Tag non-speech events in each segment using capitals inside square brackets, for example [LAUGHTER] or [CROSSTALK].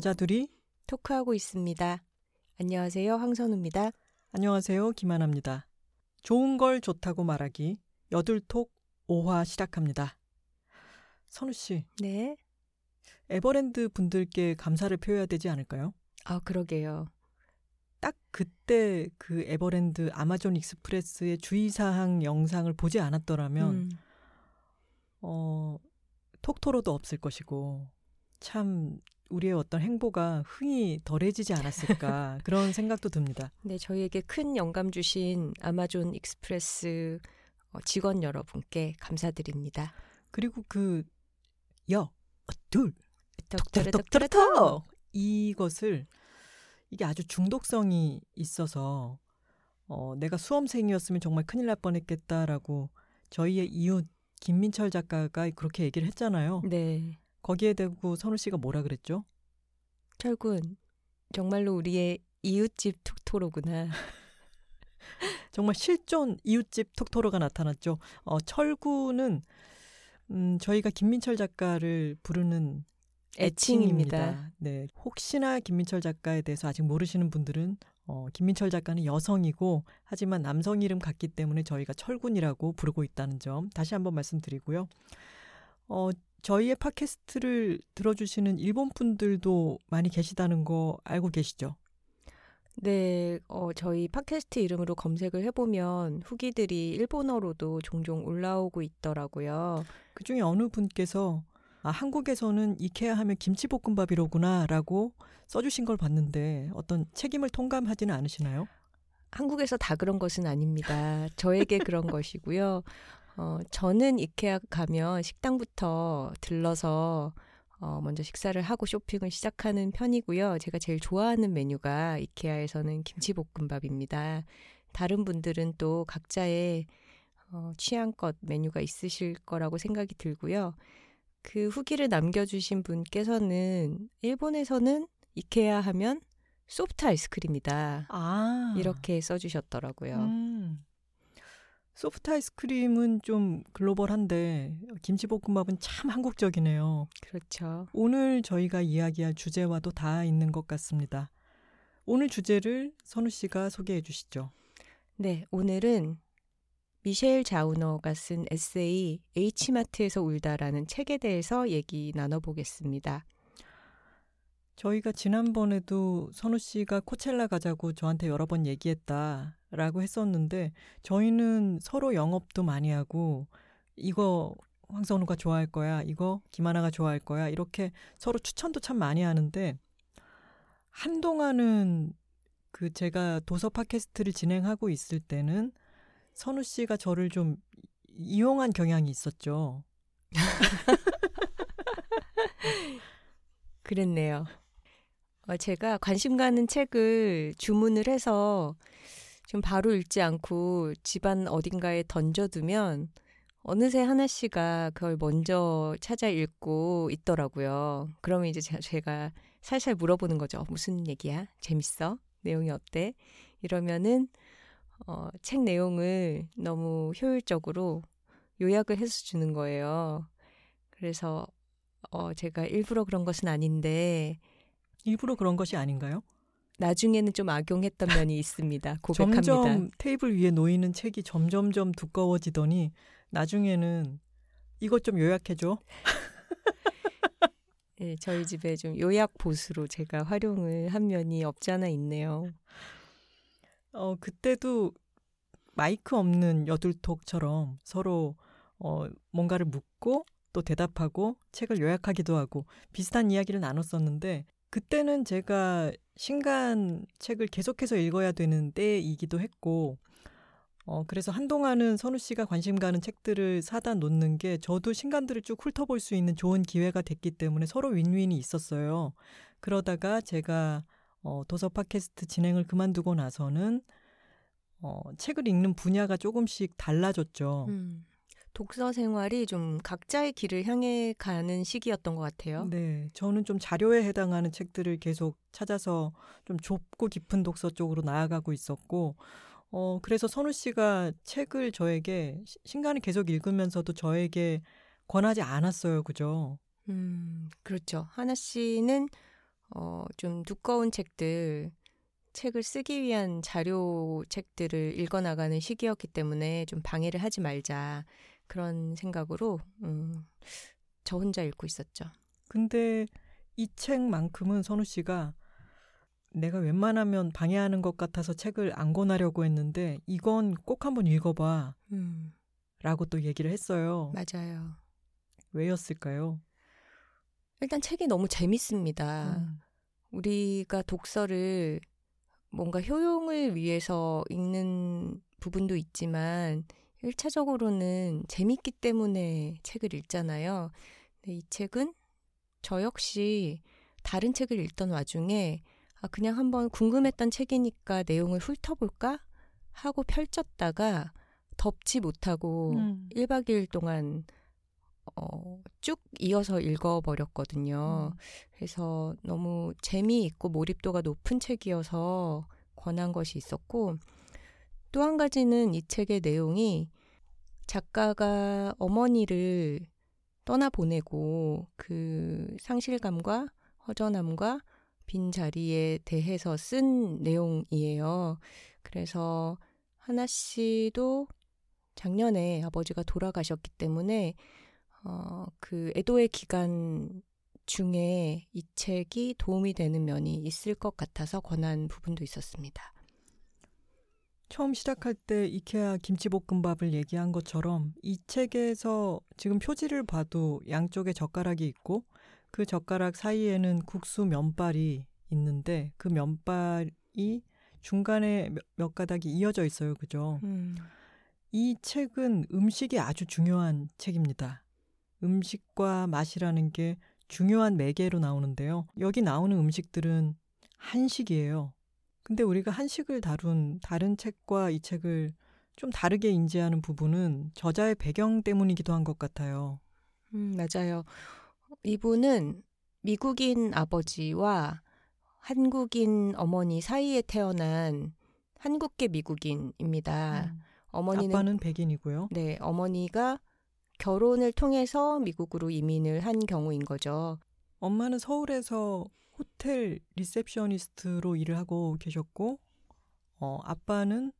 여자 둘이 토크하고 있습니다. 안녕하세요. 황선우입니다. 안녕하세요. 김하나입니다. 좋은 걸 좋다고 말하기 여둘톡 5화 시작합니다. 선우 씨, 네. 에버랜드 분들께 감사를 표해야 되지 않을까요? 아, 그러게요. 딱 그때 그 에버랜드 아마존 익스프레스의 주의사항 영상을 보지 않았더라면 음, 어 톡토로도 없을 것이고 참 우리의 어떤 행보가 흥이 덜해지지 않았을까 [LAUGHS] 그런 생각도 듭니다. 네, 저희에게 큰 영감 주신 아마존 익스프레스 어, 직원 여러분께 감사드립니다. 그리고 그 여, 둘, 덕터르덕터르덕. 덕터르덕터르 이것을 이게 아주 중독성이 있어서 어, 내가 수험생이었으면 정말 큰일 날 뻔했겠다라고 저희의 이웃 김민철 작가가 그렇게 얘기를 했잖아요. 네. 거기에 대고 선우 씨가 뭐라 그랬죠? 철군, 정말로 우리의 이웃집 톡토로구나. [LAUGHS] 정말 실존 이웃집 톡토로가 나타났죠. 어, 철구는 음, 저희가 김민철 작가를 부르는 애칭입니다. 애칭입니다. 네. 혹시나 김민철 작가에 대해서 아직 모르시는 분들은 어, 김민철 작가는 여성이고 하지만 남성 이름 같기 때문에 저희가 철군이라고 부르고 있다는 점 다시 한번 말씀드리고요. 어, 저희의 팟캐스트를 들어주시는 일본 분들도 많이 계시다는 거 알고 계시죠? 네, 어, 저희 팟캐스트 이름으로 검색을 해보면 후기들이 일본어로도 종종 올라오고 있더라고요. 그 중에 어느 분께서 아, 한국에서는 이케아 하면 김치볶음밥이로구나 라고 써주신 걸 봤는데 어떤 책임을 통감하지는 않으시나요? 한국에서 다 그런 것은 아닙니다. 저에게 그런 [LAUGHS] 것이고요. 어, 저는 이케아 가면 식당부터 들러서 어, 먼저 식사를 하고 쇼핑을 시작하는 편이고요. 제가 제일 좋아하는 메뉴가 이케아에서는 김치볶음밥입니다. 다른 분들은 또 각자의 어, 취향껏 메뉴가 있으실 거라고 생각이 들고요. 그 후기를 남겨주신 분께서는 일본에서는 이케아 하면 소프트 아이스크림이다. 아 이렇게 써주셨더라고요. 음. 소프트 아이스크림은 좀 글로벌한데 김치볶음밥은 참 한국적이네요. 그렇죠. 오늘 저희가 이야기할 주제와도 다 있는 것 같습니다. 오늘 주제를 선우 씨가 소개해 주시죠. 네, 오늘은 미셸 자우너가 쓴 에세이 H마트에서 울다라는 책에 대해서 얘기 나눠보겠습니다. 저희가 지난번에도 선우 씨가 코첼라 가자고 저한테 여러 번 얘기했다 라고 했었는데 저희는 서로 영업도 많이 하고 이거 황선우가 좋아할 거야, 이거 김하나가 좋아할 거야 이렇게 서로 추천도 참 많이 하는데 한동안은 그 제가 도서 팟캐스트를 진행하고 있을 때는 선우 씨가 저를 좀 이용한 경향이 있었죠. [LAUGHS] 그랬네요. 어, 제가 관심 가는 책을 주문을 해서 좀 바로 읽지 않고 집안 어딘가에 던져두면 어느새 하나 씨가 그걸 먼저 찾아 읽고 있더라고요. 그러면 이제 제- 제가 살살 물어보는 거죠. 무슨 얘기야? 재밌어? 내용이 어때? 이러면은 어, 책 내용을 너무 효율적으로 요약을 해서 주는 거예요. 그래서 어, 제가 일부러 그런 것은 아닌데 일부러 그런 것이 아닌가요? 나중에는 좀 악용했던 면이 있습니다. [LAUGHS] 고백합니다. 점점 테이블 위에 놓이는 책이 점점점 두꺼워지더니 나중에는 이것 좀 요약해줘. 예, [LAUGHS] 저희 집에 좀 요약 보수로 제가 활용을 한 면이 없지 않아 있네요. 어, 그때도 마이크 없는 여둘톡처럼 서로 어, 뭔가를 묻고 또 대답하고 책을 요약하기도 하고 비슷한 이야기를 나눴었는데 그때는 제가 신간 책을 계속해서 읽어야 되는 때이기도 했고 어, 그래서 한동안은 선우 씨가 관심 가는 책들을 사다 놓는 게 저도 신간들을 쭉 훑어볼 수 있는 좋은 기회가 됐기 때문에 서로 윈윈이 있었어요. 그러다가 제가 어, 도서 팟캐스트 진행을 그만두고 나서는 어, 책을 읽는 분야가 조금씩 달라졌죠. 음, 독서 생활이 좀 각자의 길을 향해 가는 시기였던 것 같아요. 네, 저는 좀 자료에 해당하는 책들을 계속 찾아서 좀 좁고 깊은 독서 쪽으로 나아가고 있었고, 어, 그래서 선우 씨가 책을 저에게 시- 신간을 계속 읽으면서도 저에게 권하지 않았어요. 그죠? 음, 그렇죠. 하나 씨는 어, 좀 두꺼운 책들, 책을 쓰기 위한 자료 책들을 읽어나가는 시기였기 때문에 좀 방해를 하지 말자. 그런 생각으로, 음, 저 혼자 읽고 있었죠. 근데 이 책만큼은 선우 씨가 내가 웬만하면 방해하는 것 같아서 책을 안 권하려고 했는데 이건 꼭 한번 읽어봐. 음, 라고 또 얘기를 했어요. 맞아요. 왜였을까요? 일단 책이 너무 재밌습니다. 음. 우리가 독서를 뭔가 효용을 위해서 읽는 부분도 있지만 1차적으로는 재밌기 때문에 책을 읽잖아요. 근데 이 책은 저 역시 다른 책을 읽던 와중에 아, 그냥 한번 궁금했던 책이니까 내용을 훑어볼까? 하고 펼쳤다가 덮지 못하고 음. 1박 2일 동안 어, 쭉 이어서 읽어버렸거든요. 음. 그래서 너무 재미있고 몰입도가 높은 책이어서 권한 것이 있었고, 또 한 가지는 이 책의 내용이 작가가 어머니를 떠나보내고 그 상실감과 허전함과 빈 자리에 대해서 쓴 내용이에요. 그래서 하나 씨도 작년에 아버지가 돌아가셨기 때문에 어, 그 애도의 기간 중에 이 책이 도움이 되는 면이 있을 것 같아서 권한 부분도 있었습니다. 처음 시작할 때 이케아 김치볶음밥을 얘기한 것처럼 이 책에서 지금 표지를 봐도 양쪽에 젓가락이 있고 그 젓가락 사이에는 국수 면발이 있는데 그 면발이 중간에 몇, 몇 가닥이 이어져 있어요. 그죠? 음, 이 책은 음식이 아주 중요한 책입니다. 음식과 맛이라는 게 중요한 매개로 나오는데요. 여기 나오는 음식들은 한식이에요. 근데 우리가 한식을 다룬 다른 책과 이 책을 좀 다르게 인지하는 부분은 저자의 배경 때문이기도 한 것 같아요. 음, 맞아요. 이분은 미국인 아버지와 한국인 어머니 사이에 태어난 한국계 미국인입니다. 음. 어머니는 아빠는 백인이고요. 네, 어머니가 결혼을 통해서 미국으로 이민을 한 경우인 거죠. 엄마는 서울에서 호텔 리셉셔니스트로 일을 하고 계셨고, 어, 아빠는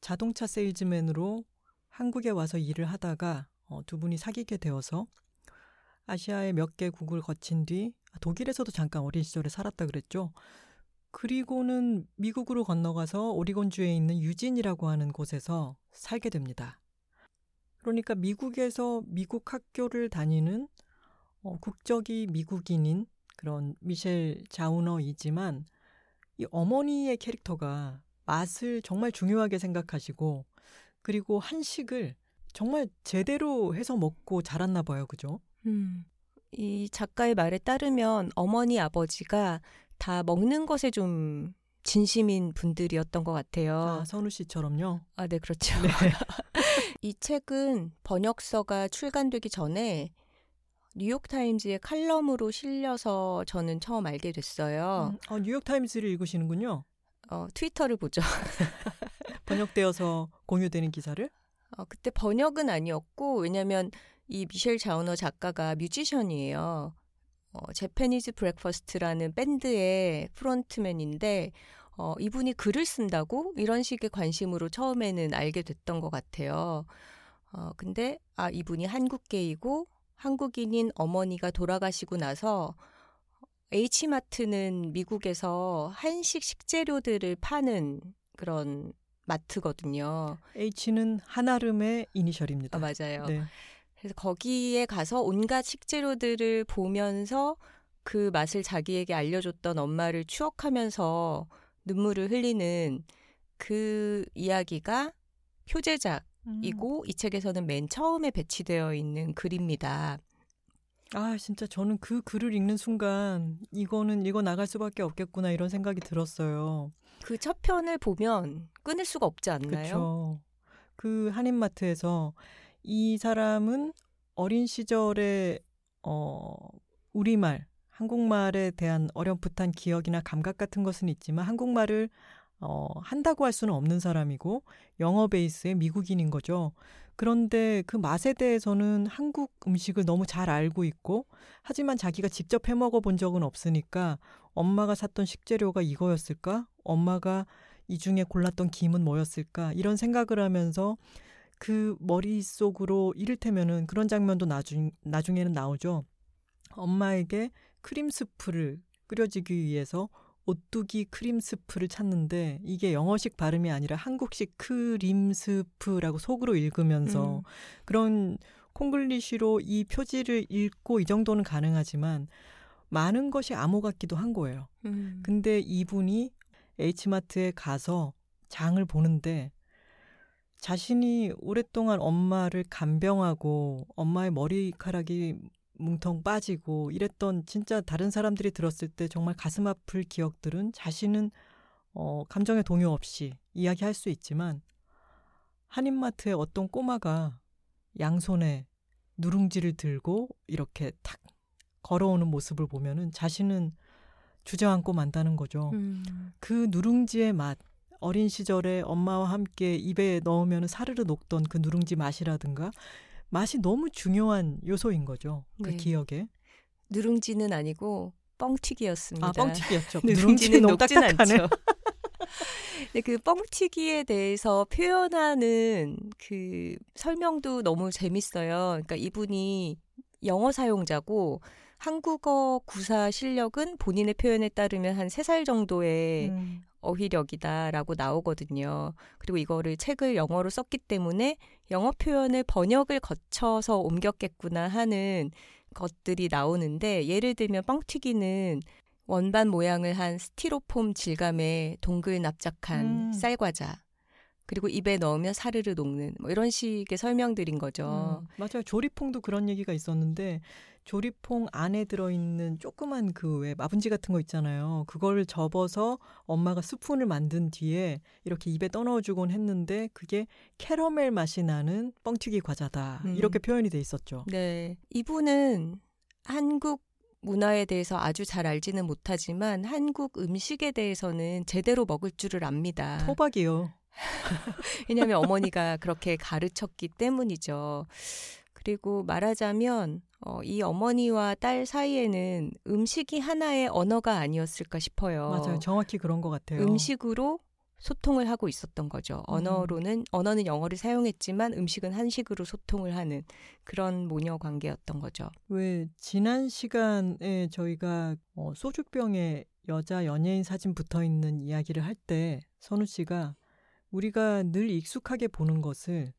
자동차 세일즈맨으로 한국에 와서 일을 하다가 어, 두 분이 사귀게 되어서 아시아의 몇 개국을 거친 뒤 아, 독일에서도 잠깐 어린 시절에 살았다 그랬죠. 그리고는 미국으로 건너가서 오리곤주에 있는 유진이라고 하는 곳에서 살게 됩니다. 그러니까 미국에서 미국 학교를 다니는 어, 국적이 미국인인 그런 미셸 자우너이지만 이 어머니의 캐릭터가 맛을 정말 중요하게 생각하시고 그리고 한식을 정말 제대로 해서 먹고 자랐나 봐요. 그죠? 음. 이 작가의 말에 따르면 어머니 아버지가 다 먹는 것에 좀 진심인 분들이었던 것 같아요. 아, 선우 씨처럼요. 아, 네, 그렇죠. [LAUGHS] 이 책은 번역서가 출간되기 전에 뉴욕타임즈의 칼럼으로 실려서 저는 처음 알게 됐어요. 음, 어, 뉴욕타임즈를 읽으시는군요. 어, 트위터를 보죠. [LAUGHS] 번역되어서 공유되는 기사를. 어, 그때 번역은 아니었고, 왜냐면 이 미셸 자우너 작가가 뮤지션이에요. 어, Japanese Breakfast라는 밴드의 frontman인데, 어, 이분이 글을 쓴다고 이런 식의 관심으로 처음에는 알게 됐던 것 같아요. 어, 근데, 아, 이분이 한국계이고, 한국인인 어머니가 돌아가시고 나서 H마트는 미국에서 한식 식재료들을 파는 그런 마트거든요. H는 한아름의 이니셜입니다. 아, 맞아요. 네. 그래서 거기에 가서 온갖 식재료들을 보면서 그 맛을 자기에게 알려줬던 엄마를 추억하면서 눈물을 흘리는 그 이야기가 표제작 이고 음. 이 책에서는 맨 처음에 배치되어 있는 글입니다. 아, 진짜 저는 그 글을 읽는 순간 이거는 읽어 나갈 수밖에 없겠구나 이런 생각이 들었어요. 그 첫 편을 보면 끊을 수가 없지 않나요? 그렇죠. 그 한인마트에서 이 사람은 어린 시절에 어 우리말, 한국말에 대한 어렴풋한 기억이나 감각 같은 것은 있지만 한국말을 어 한다고 할 수는 없는 사람이고 영어 베이스의 미국인인 거죠. 그런데 그 맛에 대해서는 한국 음식을 너무 잘 알고 있고 하지만 자기가 직접 해 먹어 본 적은 없으니까 엄마가 샀던 식재료가 이거였을까? 엄마가 이 중에 골랐던 김은 뭐였을까? 이런 생각을 하면서 그 머릿속으로 이를테면은 그런 장면도 나중, 나중에는 나오죠. 엄마에게 크림 스프를 끓여주기 위해서 오뚜기 크림 스프를 찾는데 이게 영어식 발음이 아니라 한국식 크림 스프라고 속으로 읽으면서 음. 그런 콩글리시로 이 표지를 읽고 이 정도는 가능하지만 많은 것이 암호 같기도 한 거예요. 음. 근데 이분이 H마트에 가서 장을 보는데 자신이 오랫동안 엄마를 간병하고 엄마의 머리카락이 뭉텅 빠지고 이랬던 진짜 다른 사람들이 들었을 때 정말 가슴 아플 기억들은 자신은 어, 감정의 동요 없이 이야기할 수 있지만 한인마트의 어떤 꼬마가 양손에 누룽지를 들고 이렇게 탁 걸어오는 모습을 보면은 자신은 주저앉고 만다는 거죠. 음. 그 누룽지의 맛, 어린 시절에 엄마와 함께 입에 넣으면 사르르 녹던 그 누룽지 맛이라든가 맛이 너무 중요한 요소인 거죠. 그 네. 기억에. 누룽지는 아니고 뻥튀기였습니다. 아, 뻥튀기였죠. [LAUGHS] 누룽지는 녹진 않죠. 근데 [LAUGHS] 그 뻥튀기에 대해서 표현하는 그 설명도 너무 재밌어요. 그러니까 이분이 영어 사용자고 한국어 구사 실력은 본인의 표현에 따르면 한 세 살 정도의 음. 어휘력이다라고 나오거든요. 그리고 이거를 책을 영어로 썼기 때문에 영어 표현을 번역을 거쳐서 옮겼겠구나 하는 것들이 나오는데 예를 들면 뻥튀기는 원반 모양을 한 스티로폼 질감의 동글 납작한 음. 쌀과자 그리고 입에 넣으면 사르르 녹는 뭐 이런 식의 설명들인 거죠. 음, 맞아요. 조리퐁도 그런 얘기가 있었는데 조리퐁 안에 들어있는 조그만 그 왜 마분지 같은 거 있잖아요. 그걸 접어서 엄마가 스푼을 만든 뒤에 이렇게 입에 떠넣어주곤 했는데 그게 캐러멜 맛이 나는 뻥튀기 과자다. 음. 이렇게 표현이 돼 있었죠. 네. 이분은 한국 문화에 대해서 아주 잘 알지는 못하지만 한국 음식에 대해서는 제대로 먹을 줄을 압니다. 토박이요. [LAUGHS] 왜냐하면 어머니가 그렇게 가르쳤기 때문이죠. 그리고 말하자면 어, 이 어머니와 딸 사이에는 음식이 하나의 언어가 아니었을까 싶어요. 맞아요. 정확히 그런 것 같아요. 음식으로 소통을 하고 있었던 거죠. 음. 언어로는 언어는 영어를 사용했지만 음식은 한식으로 소통을 하는 그런 모녀 관계였던 거죠. 왜 지난 시간에 저희가 어, 소주병에 여자 연예인 사진 붙어 있는 이야기를 할 때 선우 씨가 우리가 늘 익숙하게 보는 것을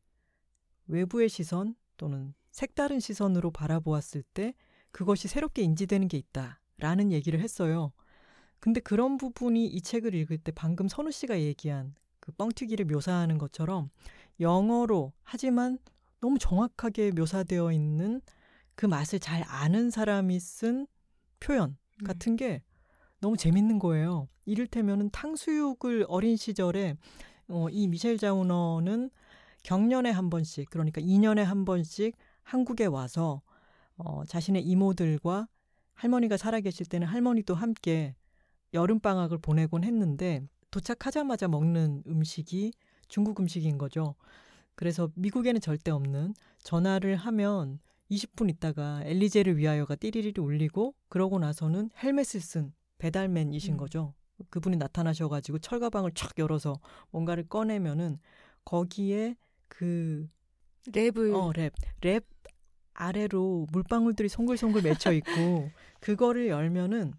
외부의 시선 또는 색다른 시선으로 바라보았을 때 그것이 새롭게 인지되는 게 있다라는 얘기를 했어요. 근데 그런 부분이 이 책을 읽을 때 방금 선우 씨가 얘기한 그 뻥튀기를 묘사하는 것처럼 영어로 하지만 너무 정확하게 묘사되어 있는 그 맛을 잘 아는 사람이 쓴 표현 음. 같은 게 너무 재밌는 거예요. 이를테면은 탕수육을 어린 시절에 어, 이 미셸 자우너는 경년에 한 번씩 그러니까 2년에 한 번씩 한국에 와서 어, 자신의 이모들과 할머니가 살아계실 때는 할머니도 함께 여름 방학을 보내곤 했는데 도착하자마자 먹는 음식이 중국 음식인 거죠. 그래서 미국에는 절대 없는 전화를 하면 20분 있다가 엘리제를 위하여가 띠리리리 울리고 그러고 나서는 헬멧을 쓴 배달맨이신 음. 거죠. 그분이 나타나셔가지고 철가방을 촥 열어서 뭔가를 꺼내면은 거기에 그 랩을 어 랩. 랩 아래로 물방울들이 송글송글 맺혀 있고 [LAUGHS] 그거를 열면은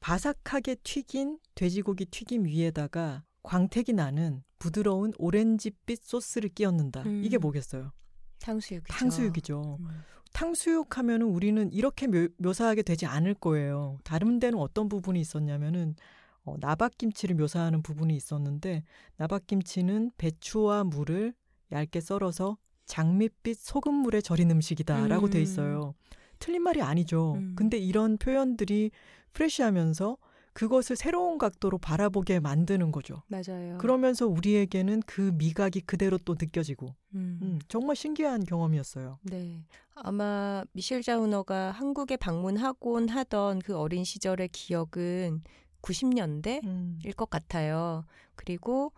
바삭하게 튀긴 돼지고기 튀김 위에다가 광택이 나는 부드러운 오렌지빛 소스를 끼얹는다. 음. 이게 뭐겠어요? 탕수육이죠. 탕수육이죠. 음. 탕수육 하면은 우리는 이렇게 묘, 묘사하게 되지 않을 거예요. 다른 데는 어떤 부분이 있었냐면은 어, 나박김치를 묘사하는 부분이 있었는데 나박김치는 배추와 물을 얇게 썰어서 장밋빛 소금물에 절인 음식이다라고 음. 돼 있어요. 틀린 말이 아니죠. 음. 근데 이런 표현들이 프레시하면서 그것을 새로운 각도로 바라보게 만드는 거죠. 맞아요. 그러면서 우리에게는 그 미각이 그대로 또 느껴지고, 음. 음, 정말 신기한 경험이었어요. 네. 아마 미셸 자우너가 한국에 방문하곤 하던 그 어린 시절의 기억은 90년대일 음. 것 같아요. 그리고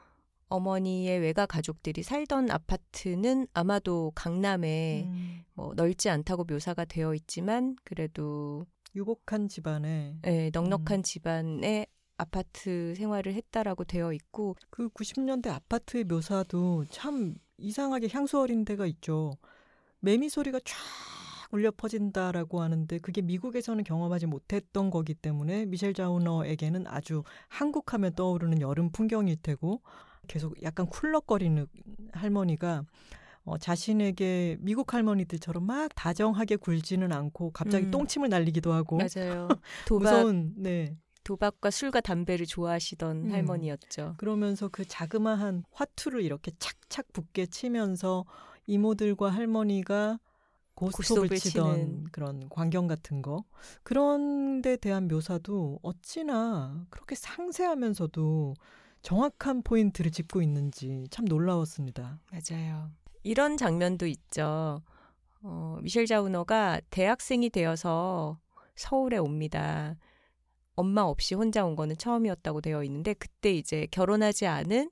어머니의 외가 가족들이 살던 아파트는 아마도 강남에 음, 뭐 넓지 않다고 묘사가 되어 있지만 그래도 유복한 집안에 예, 넉넉한 음. 집안의 아파트 생활을 했다라고 되어 있고 그 90년대 아파트의 묘사도 참 이상하게 향수 어린 데가 있죠. 매미 소리가 쫙 울려 퍼진다라고 하는데 그게 미국에서는 경험하지 못했던 거기 때문에 미셸 자우너에게는 아주 한국하면 떠오르는 여름 풍경일 테고 계속 약간 쿨럭거리는 할머니가 어, 자신에게 미국 할머니들처럼 막 다정하게 굴지는 않고 갑자기 음. 똥침을 날리기도 하고 맞아요. [LAUGHS] 도박 무서운 네 도박과 술과 담배를 좋아하시던 음. 할머니였죠. 그러면서 그 자그마한 화투를 이렇게 착착 붙게 치면서 이모들과 할머니가 고스톱을 고스톱을 치던. 그런 광경 같은 거 그런 데 대한 묘사도 어찌나 그렇게 상세하면서도 정확한 포인트를 짚고 있는지 참 놀라웠습니다. 맞아요. 이런 장면도 있죠. 어, 미셸 자우너가 대학생이 되어서 서울에 옵니다. 엄마 없이 혼자 온 거는 처음이었다고 되어 있는데 그때 이제 결혼하지 않은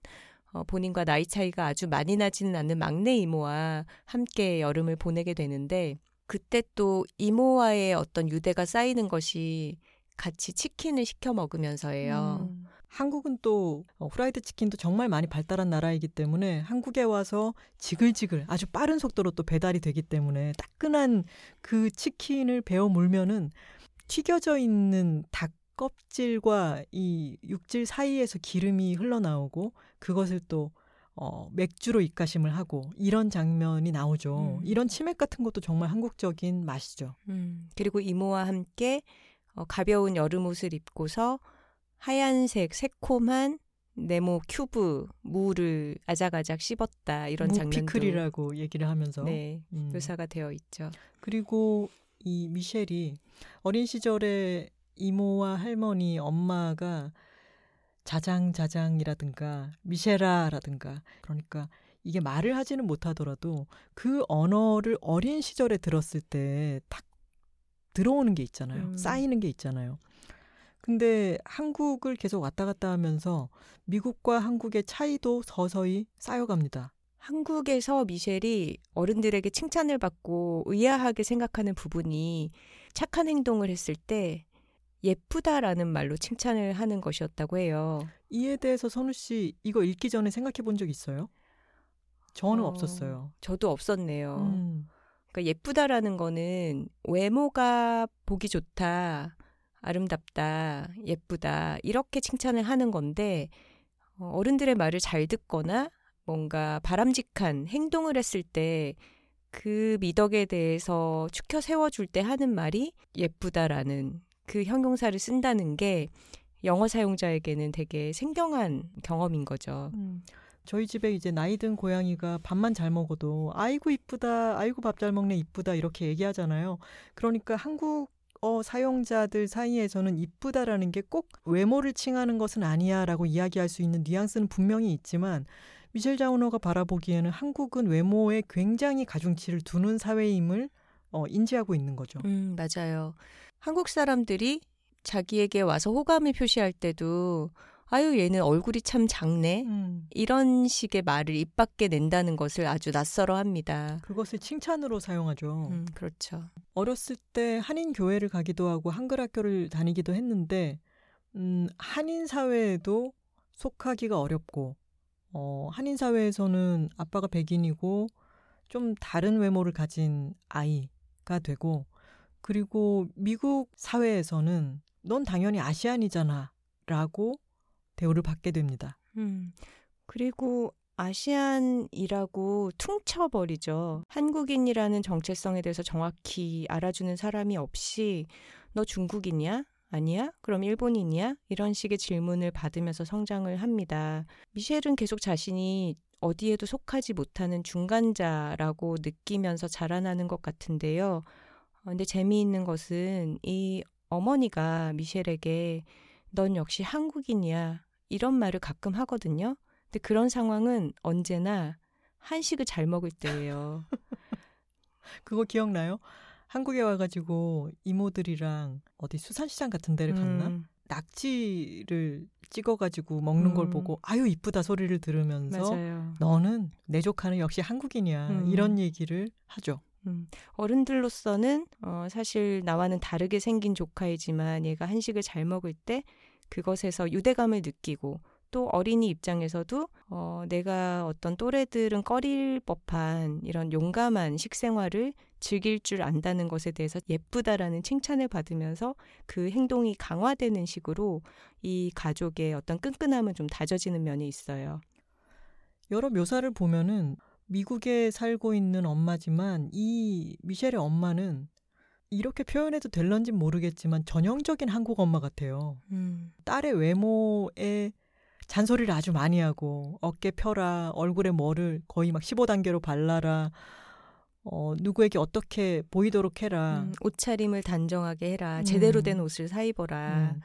어, 본인과 나이 차이가 아주 많이 나지는 않는 막내 이모와 함께 여름을 보내게 되는데 그때 또 이모와의 어떤 유대가 쌓이는 것이 같이 치킨을 시켜 먹으면서예요. 음. 한국은 또 어, 후라이드 치킨도 정말 많이 발달한 나라이기 때문에 한국에 와서 지글지글 아주 빠른 속도로 또 배달이 되기 때문에 따끈한 그 치킨을 베어 물면은 튀겨져 있는 닭 껍질과 이 육질 사이에서 기름이 흘러나오고 그것을 또 어, 맥주로 입가심을 하고 이런 장면이 나오죠. 음. 이런 치맥 같은 것도 정말 한국적인 맛이죠. 음, 그리고 이모와 함께 어, 가벼운 여름 옷을 입고서 하얀색 새콤한 네모 큐브 무를 아작아작 씹었다 이런 장면도 무피클이라고 얘기를 하면서 네, 음. 묘사가 되어 있죠. 그리고 이 미셸이 어린 시절에 이모와 할머니, 엄마가 자장자장이라든가 미셸아라든가 그러니까 이게 말을 하지는 못하더라도 그 언어를 어린 시절에 들었을 때 탁 들어오는 게 있잖아요. 음. 쌓이는 게 있잖아요. 근데 한국을 계속 왔다 갔다 하면서 미국과 한국의 차이도 서서히 쌓여갑니다. 한국에서 미셸이 어른들에게 칭찬을 받고 의아하게 생각하는 부분이 착한 행동을 했을 때 예쁘다라는 말로 칭찬을 하는 것이었다고 해요. 이에 대해서 선우 씨 이거 읽기 전에 생각해 본 적 있어요? 저는 어, 없었어요. 저도 없었네요. 음. 그러니까 예쁘다라는 거는 외모가 보기 좋다, 아름답다, 예쁘다 이렇게 칭찬을 하는 건데 어, 어른들의 말을 잘 듣거나 뭔가 바람직한 행동을 했을 때 그 미덕에 대해서 추켜 세워줄 때 하는 말이 예쁘다라는 그 형용사를 쓴다는 게 영어 사용자에게는 되게 생경한 경험인 거죠. 음. 저희 집에 이제 나이 든 고양이가 밥만 잘 먹어도 아이고 이쁘다, 아이고 밥 잘 먹네 이쁘다 이렇게 얘기하잖아요. 그러니까 한국 어 사용자들 사이에서는 이쁘다라는 게 꼭 외모를 칭하는 것은 아니야라고 이야기할 수 있는 뉘앙스는 분명히 있지만 미셸 자우너가 바라보기에는 한국은 외모에 굉장히 가중치를 두는 사회임을 어, 인지하고 있는 거죠. 음, 맞아요. 한국 사람들이 자기에게 와서 호감을 표시할 때도 아유 얘는 얼굴이 참 작네. 음. 이런 식의 말을 입 밖에 낸다는 것을 아주 낯설어 합니다. 그것을 칭찬으로 사용하죠. 음, 그렇죠. 어렸을 때 한인 교회를 가기도 하고 한글 학교를 다니기도 했는데 음, 한인 사회에도 속하기가 어렵고 어, 한인 사회에서는 아빠가 백인이고 좀 다른 외모를 가진 아이가 되고 그리고 미국 사회에서는 넌 당연히 아시안이잖아 라고 대우를 받게 됩니다. 음. 그리고 아시안이라고 퉁쳐버리죠. 한국인이라는 정체성에 대해서 정확히 알아주는 사람이 없이 너 중국인이야? 아니야? 그럼 일본인이야? 이런 식의 질문을 받으면서 성장을 합니다. 미셸은 계속 자신이 어디에도 속하지 못하는 중간자라고 느끼면서 자라나는 것 같은데요. 어, 근데 재미있는 것은 이 어머니가 미셸에게 넌 역시 한국인이야. 이런 말을 가끔 하거든요. 근데 그런 상황은 언제나 한식을 잘 먹을 때예요. [LAUGHS] 그거 기억나요? 한국에 와가지고 이모들이랑 어디 수산시장 같은 데를 갔나? 음, 낙지를 찍어가지고 먹는 걸 음. 보고 아유 이쁘다 소리를 들으면서 맞아요. 너는 내 조카는 역시 한국인이야 음. 이런 얘기를 하죠. 음, 어른들로서는 어, 사실 나와는 다르게 생긴 조카이지만 얘가 한식을 잘 먹을 때 그것에서 유대감을 느끼고 또 어린이 입장에서도 어, 내가 어떤 또래들은 꺼릴 법한 이런 용감한 식생활을 즐길 줄 안다는 것에 대해서 예쁘다라는 칭찬을 받으면서 그 행동이 강화되는 식으로 이 가족의 어떤 끈끈함은 좀 다져지는 면이 있어요. 여러 묘사를 보면은 미국에 살고 있는 엄마지만 이 미셸의 엄마는 이렇게 표현해도 될런지 모르겠지만 전형적인 한국 엄마 같아요. 음, 딸의 외모에 잔소리를 아주 많이 하고 어깨 펴라 얼굴에 뭐를 거의 막 15단계로 발라라 어, 누구에게 어떻게 보이도록 해라 음, 옷차림을 단정하게 해라. 제대로 음. 된 옷을 사 입어라. 음.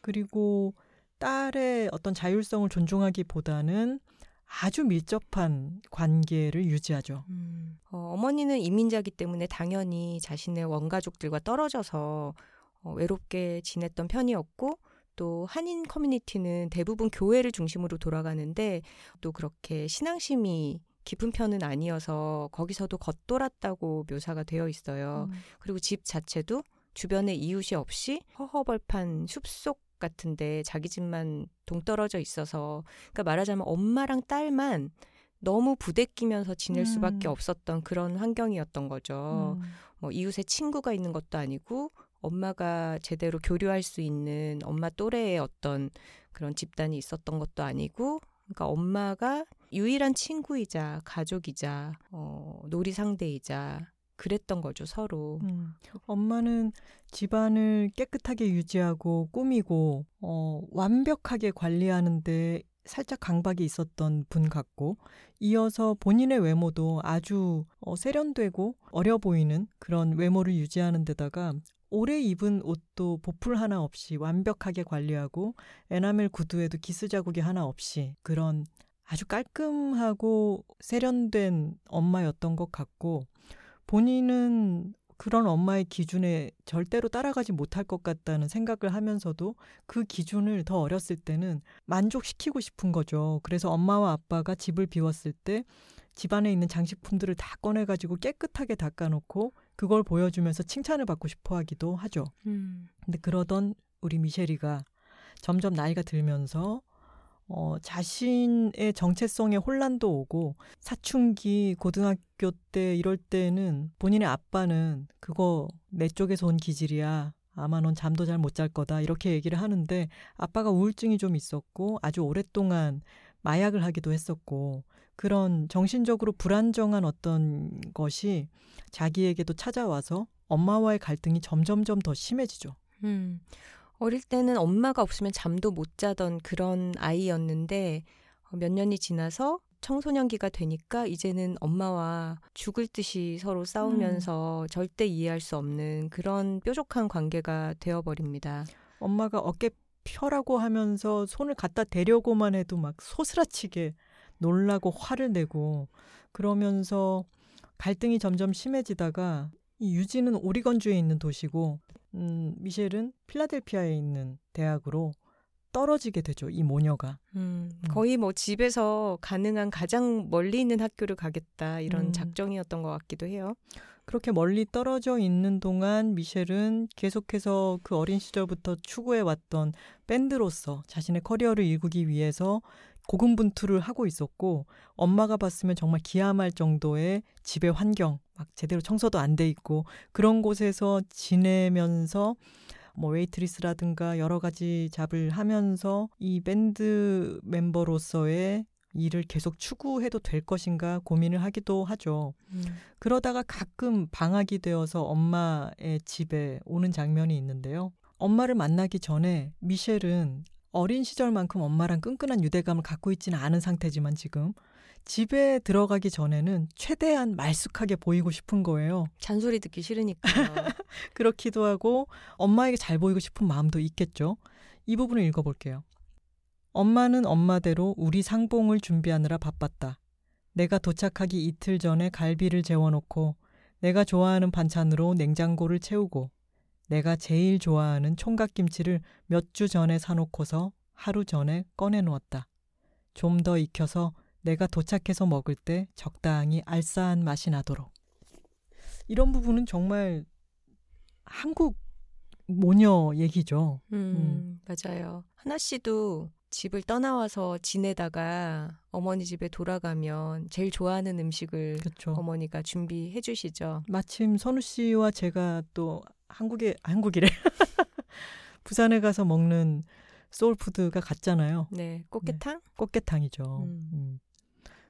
그리고 딸의 어떤 자율성을 존중하기보다는 아주 밀접한 관계를 유지하죠. 음, 어, 어머니는 이민자기 때문에 당연히 자신의 원가족들과 떨어져서 어, 외롭게 지냈던 편이었고 또 한인 커뮤니티는 대부분 교회를 중심으로 돌아가는데 또 그렇게 신앙심이 깊은 편은 아니어서 거기서도 겉돌았다고 묘사가 되어 있어요. 음. 그리고 집 자체도 주변에 이웃이 없이 허허벌판 숲속 같은데 자기 집만 동떨어져 있어서 그러니까 말하자면 엄마랑 딸만 너무 부대끼면서 지낼 수밖에 음. 없었던 그런 환경이었던 거죠. 음. 뭐 이웃에 친구가 있는 것도 아니고 엄마가 제대로 교류할 수 있는 엄마 또래의 어떤 그런 집단이 있었던 것도 아니고 그러니까 엄마가 유일한 친구이자 가족이자 어, 놀이 상대이자 그랬던 거죠 서로. 음. 엄마는 집안을 깨끗하게 유지하고 꾸미고 어, 완벽하게 관리하는데 살짝 강박이 있었던 분 같고 이어서 본인의 외모도 아주 어, 세련되고 어려 보이는 그런 외모를 유지하는 데다가 오래 입은 옷도 보풀 하나 없이 완벽하게 관리하고 에나멜 구두에도 기스 자국이 하나 없이 그런 아주 깔끔하고 세련된 엄마였던 것 같고 본인은 그런 엄마의 기준에 절대로 따라가지 못할 것 같다는 생각을 하면서도 그 기준을 더 어렸을 때는 만족시키고 싶은 거죠. 그래서 엄마와 아빠가 집을 비웠을 때 집안에 있는 장식품들을 다 꺼내가지고 깨끗하게 닦아놓고 그걸 보여주면서 칭찬을 받고 싶어 하기도 하죠. 음. 근데 그러던 우리 미셸이가 점점 나이가 들면서 어, 자신의 정체성에 혼란도 오고 사춘기 고등학교 때 이럴 때는 본인의 아빠는 그거 내 쪽에서 온 기질이야. 아마 넌 잠도 잘 못 잘 거다. 이렇게 얘기를 하는데 아빠가 우울증이 좀 있었고 아주 오랫동안 마약을 하기도 했었고 그런 정신적으로 불안정한 어떤 것이 자기에게도 찾아와서 엄마와의 갈등이 점점점 더 심해지죠. 음. 어릴 때는 엄마가 없으면 잠도 못 자던 그런 아이였는데 어, 몇 년이 지나서 청소년기가 되니까 이제는 엄마와 죽을 듯이 서로 싸우면서 절대 이해할 수 없는 그런 뾰족한 관계가 되어버립니다. 엄마가 어깨 펴라고 하면서 손을 갖다 대려고만 해도 막 소스라치게 놀라고 화를 내고 그러면서 갈등이 점점 심해지다가 이 유지는 오리건주에 있는 도시고 음, 미셸은 필라델피아에 있는 대학으로 떨어지게 되죠. 이 모녀가. 음, 음. 거의 뭐 집에서 가능한 가장 멀리 있는 학교를 가겠다 이런 음. 작정이었던 것 같기도 해요. 그렇게 멀리 떨어져 있는 동안 미셸은 계속해서 그 어린 시절부터 추구해 왔던 밴드로서 자신의 커리어를 일구기 위해서 고군분투를 하고 있었고 엄마가 봤으면 정말 기함할 정도의 집의 환경 막 제대로 청소도 안 돼 있고 그런 곳에서 지내면서 뭐 웨이트리스라든가 여러 가지 잡을 하면서 이 밴드 멤버로서의 일을 계속 추구해도 될 것인가 고민을 하기도 하죠. 음. 그러다가 가끔 방학이 되어서 엄마의 집에 오는 장면이 있는데요. 엄마를 만나기 전에 미셸은 어린 시절만큼 엄마랑 끈끈한 유대감을 갖고 있지는 않은 상태지만 지금 집에 들어가기 전에는 최대한 말쑥하게 보이고 싶은 거예요. 잔소리 듣기 싫으니까. [LAUGHS] 그렇기도 하고 엄마에게 잘 보이고 싶은 마음도 있겠죠. 이 부분을 읽어볼게요. 엄마는 엄마대로 우리 상봉을 준비하느라 바빴다. 내가 도착하기 이틀 전에 갈비를 재워놓고 내가 좋아하는 반찬으로 냉장고를 채우고 내가 제일 좋아하는 총각김치를 몇 주 전에 사놓고서 하루 전에 꺼내놓았다. 좀 더 익혀서 내가 도착해서 먹을 때 적당히 알싸한 맛이 나도록. 이런 부분은 정말 한국 모녀 얘기죠. 음, 맞아요. 하나 씨도 집을 떠나와서 지내다가 어머니 집에 돌아가면 제일 좋아하는 음식을 그렇죠. 어머니가 준비해 주시죠. 마침 선우 씨와 제가 또 한국에 한국이래 [LAUGHS] 부산에 가서 먹는 소울푸드가 같잖아요. 네, 꽃게탕? 꽃게탕이죠. 음. 음.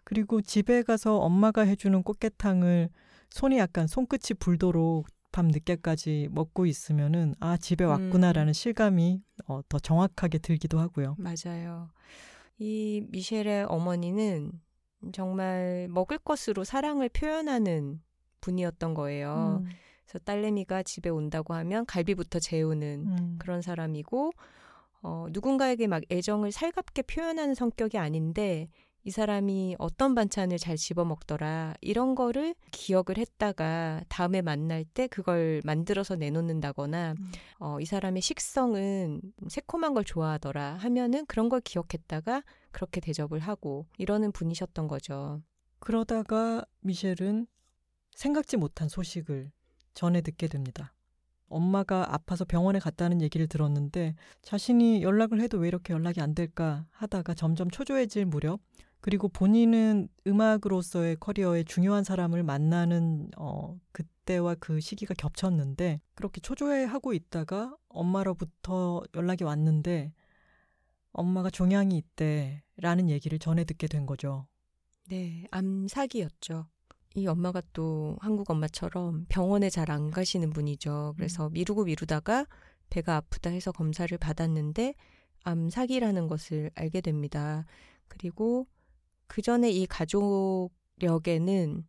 그리고 집에 가서 엄마가 해주는 꽃게탕을 손이 약간 손끝이 불도록 밤 늦게까지 먹고 있으면은 아 집에 왔구나라는 음. 실감이 어, 더 정확하게 들기도 하고요. 맞아요. 이 미셸의 어머니는 정말 먹을 것으로 사랑을 표현하는 분이었던 거예요. 음, 그래서 딸내미가 집에 온다고 하면 갈비부터 재우는 음. 그런 사람이고 어, 누군가에게 막 애정을 살갑게 표현하는 성격이 아닌데 이 사람이 어떤 반찬을 잘 집어 먹더라 이런 거를 기억을 했다가 다음에 만날 때 그걸 만들어서 내놓는다거나 음. 어, 이 사람의 식성은 새콤한 걸 좋아하더라 하면은 그런 걸 기억했다가 그렇게 대접을 하고 이러는 분이셨던 거죠. 그러다가 미셸은 생각지 못한 소식을 전해 듣게 됩니다. 엄마가 아파서 병원에 갔다는 얘기를 들었는데 자신이 연락을 해도 왜 이렇게 연락이 안 될까 하다가 점점 초조해질 무렵 그리고 본인은 음악으로서의 커리어에 중요한 사람을 만나는 어 그때와 그 시기가 겹쳤는데 그렇게 초조해하고 있다가 엄마로부터 연락이 왔는데 엄마가 종양이 있대라는 얘기를 전해 듣게 된 거죠. 네, 암 사기였죠. 이 엄마가 또 한국 엄마처럼 병원에 잘 안 가시는 분이죠. 그래서 미루고 미루다가 배가 아프다 해서 검사를 받았는데 암사기라는 것을 알게 됩니다. 그리고 그 전에 이 가족력에는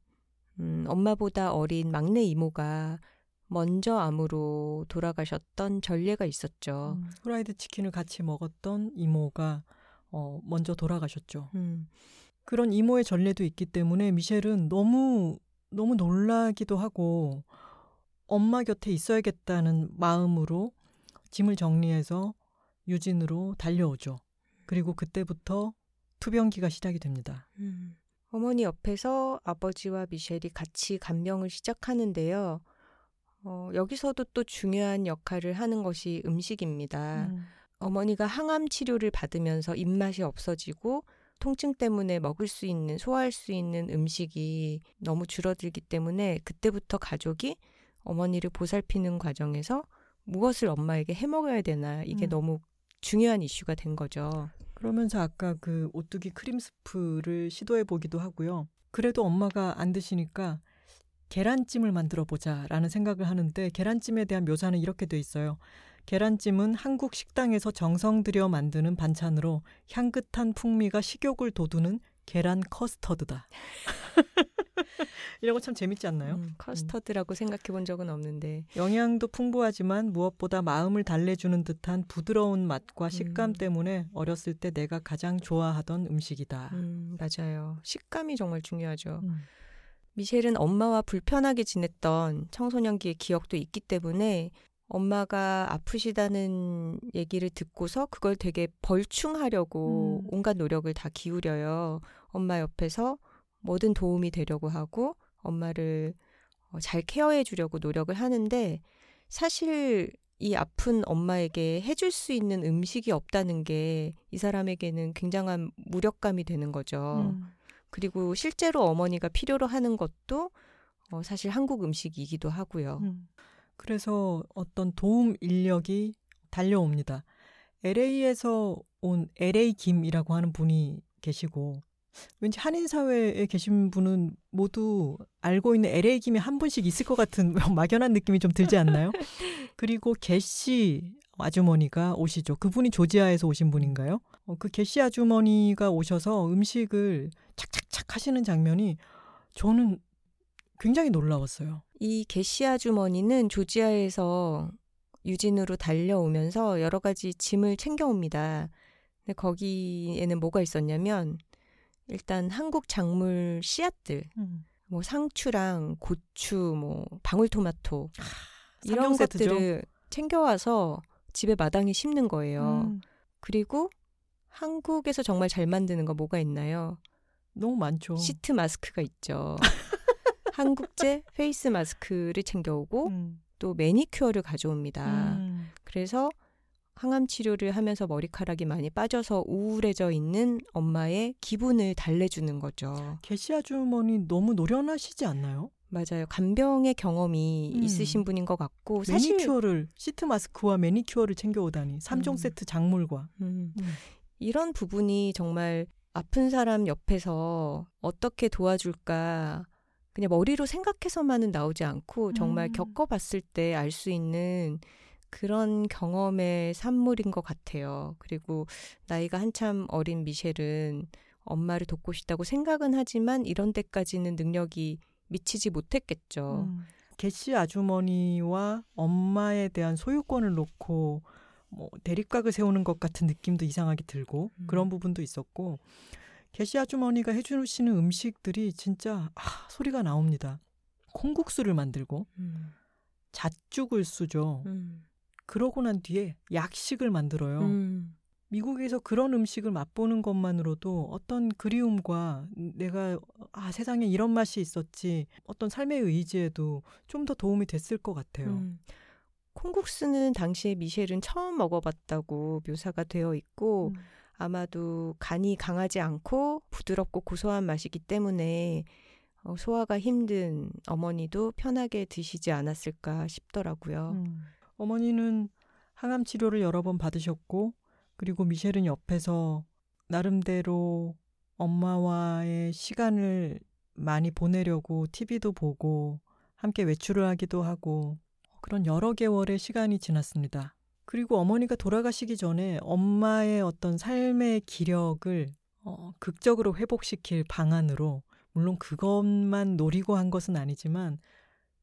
음, 엄마보다 어린 막내 이모가 먼저 암으로 돌아가셨던 전례가 있었죠. 음, 후라이드 치킨을 같이 먹었던 이모가 어, 먼저 돌아가셨죠. 음, 그런 이모의 전례도 있기 때문에 미셸은 너무 너무 놀라기도 하고 엄마 곁에 있어야겠다는 마음으로 짐을 정리해서 유진으로 달려오죠. 그리고 그때부터 투병기가 시작이 됩니다. 음. 어머니 옆에서 아버지와 미셸이 같이 간병을 시작하는데요. 어, 여기서도 또 중요한 역할을 하는 것이 음식입니다. 음, 어머니가 항암 치료를 받으면서 입맛이 없어지고 통증 때문에 먹을 수 있는 소화할 수 있는 음식이 너무 줄어들기 때문에 그때부터 가족이 어머니를 보살피는 과정에서 무엇을 엄마에게 해 먹어야 되나 이게 음. 너무 중요한 이슈가 된 거죠. 그러면서 아까 그 오뚜기 크림 스프를 시도해 보기도 하고요. 그래도 엄마가 안 드시니까 계란찜을 만들어 보자라는 생각을 하는데 계란찜에 대한 묘사는 이렇게 돼 있어요. 계란찜은 한국 식당에서 정성 들여 만드는 반찬으로 향긋한 풍미가 식욕을 돋우는 계란 커스터드다. 이런 거 참 재밌지 않나요? 음, 커스터드라고 생각해 본 적은 없는데 영양도 풍부하지만 무엇보다 마음을 달래주는 듯한 부드러운 맛과 식감 음. 때문에 어렸을 때 내가 가장 좋아하던 음식이다. 음, 맞아요. 식감이 정말 중요하죠. 음. 미셸은 엄마와 불편하게 지냈던 청소년기의 기억도 있기 때문에 엄마가 아프시다는 얘기를 듣고서 그걸 되게 벌충하려고 음. 온갖 노력을 다 기울여요. 엄마 옆에서 뭐든 도움이 되려고 하고 엄마를 어, 잘 케어해 주려고 노력을 하는데 사실 이 아픈 엄마에게 해줄 수 있는 음식이 없다는 게 이 사람에게는 굉장한 무력감이 되는 거죠. 음. 그리고 실제로 어머니가 필요로 하는 것도 어, 사실 한국 음식이기도 하고요. 음. 그래서 어떤 도움 인력이 달려옵니다. LA에서 온 LA 김이라고 하는 분이 계시고 왠지 한인 사회에 계신 분은 모두 알고 있는 LA 김이 한 분씩 있을 것 같은 [LAUGHS] 막연한 느낌이 좀 들지 않나요? 그리고 개씨 아주머니가 오시죠. 그분이 조지아에서 오신 분인가요? 어, 그 개씨 아주머니가 오셔서 음식을 착착착 하시는 장면이 저는 굉장히 놀라웠어요. 이 게시 아 주머니는 조지아에서 유진으로 달려오면서 여러 가지 짐을 챙겨옵니다. 근데 거기에는 뭐가 있었냐면 일단 한국 작물 씨앗들, 뭐 상추랑 고추, 뭐 방울토마토 이런 삼종 세트죠. 것들을 챙겨와서 집에 마당에 심는 거예요. 음, 그리고 한국에서 정말 잘 만드는 거 뭐가 있나요? 너무 많죠. 시트 마스크가 있죠. [LAUGHS] 한국제 페이스 마스크를 챙겨오고 음, 또 매니큐어를 가져옵니다. 음, 그래서 항암 치료를 하면서 머리카락이 많이 빠져서 우울해져 있는 엄마의 기분을 달래주는 거죠. 계 씨 아주머니 너무 노련하시지 않나요? 맞아요. 간병의 경험이 음. 있으신 분인 것 같고 사실 매니큐어를 시트 마스크와 매니큐어를 챙겨오다니 3종 음. 세트 작물과 음, 음. 이런 부분이 정말 아픈 사람 옆에서 어떻게 도와줄까 그냥 머리로 생각해서만은 나오지 않고 정말 음. 겪어봤을 때 알 수 있는 그런 경험의 산물인 것 같아요. 그리고 나이가 한참 어린 미셸은 엄마를 돕고 싶다고 생각은 하지만 이런 데까지는 능력이 미치지 못했겠죠. 음. 개씨 아주머니와 엄마에 대한 소유권을 놓고 뭐 대립각을 세우는 것 같은 느낌도 이상하게 들고 음. 그런 부분도 있었고 개씨 아주머니가 해주시는 음식들이 진짜 아, 소리가 나옵니다. 콩국수를 만들고 음, 잣죽을 쓰죠. 음, 그러고 난 뒤에 약식을 만들어요. 음, 미국에서 그런 음식을 맛보는 것만으로도 어떤 그리움과 내가 아 세상에 이런 맛이 있었지 어떤 삶의 의지에도 좀 더 도움이 됐을 것 같아요. 음. 콩국수는 당시에 미셸은 처음 먹어봤다고 묘사가 되어 있고 음. 아마도 간이 강하지 않고 부드럽고 고소한 맛이기 때문에 어, 소화가 힘든 어머니도 편하게 드시지 않았을까 싶더라고요. 음. 어머니는 항암 치료를 여러 번 받으셨고 그리고 미셸은 옆에서 나름대로 엄마와의 시간을 많이 보내려고 TV도 보고 함께 외출을 하기도 하고 그런 여러 개월의 시간이 지났습니다. 그리고 어머니가 돌아가시기 전에 엄마의 어떤 삶의 기력을 어, 극적으로 회복시킬 방안으로 물론 그것만 노리고 한 것은 아니지만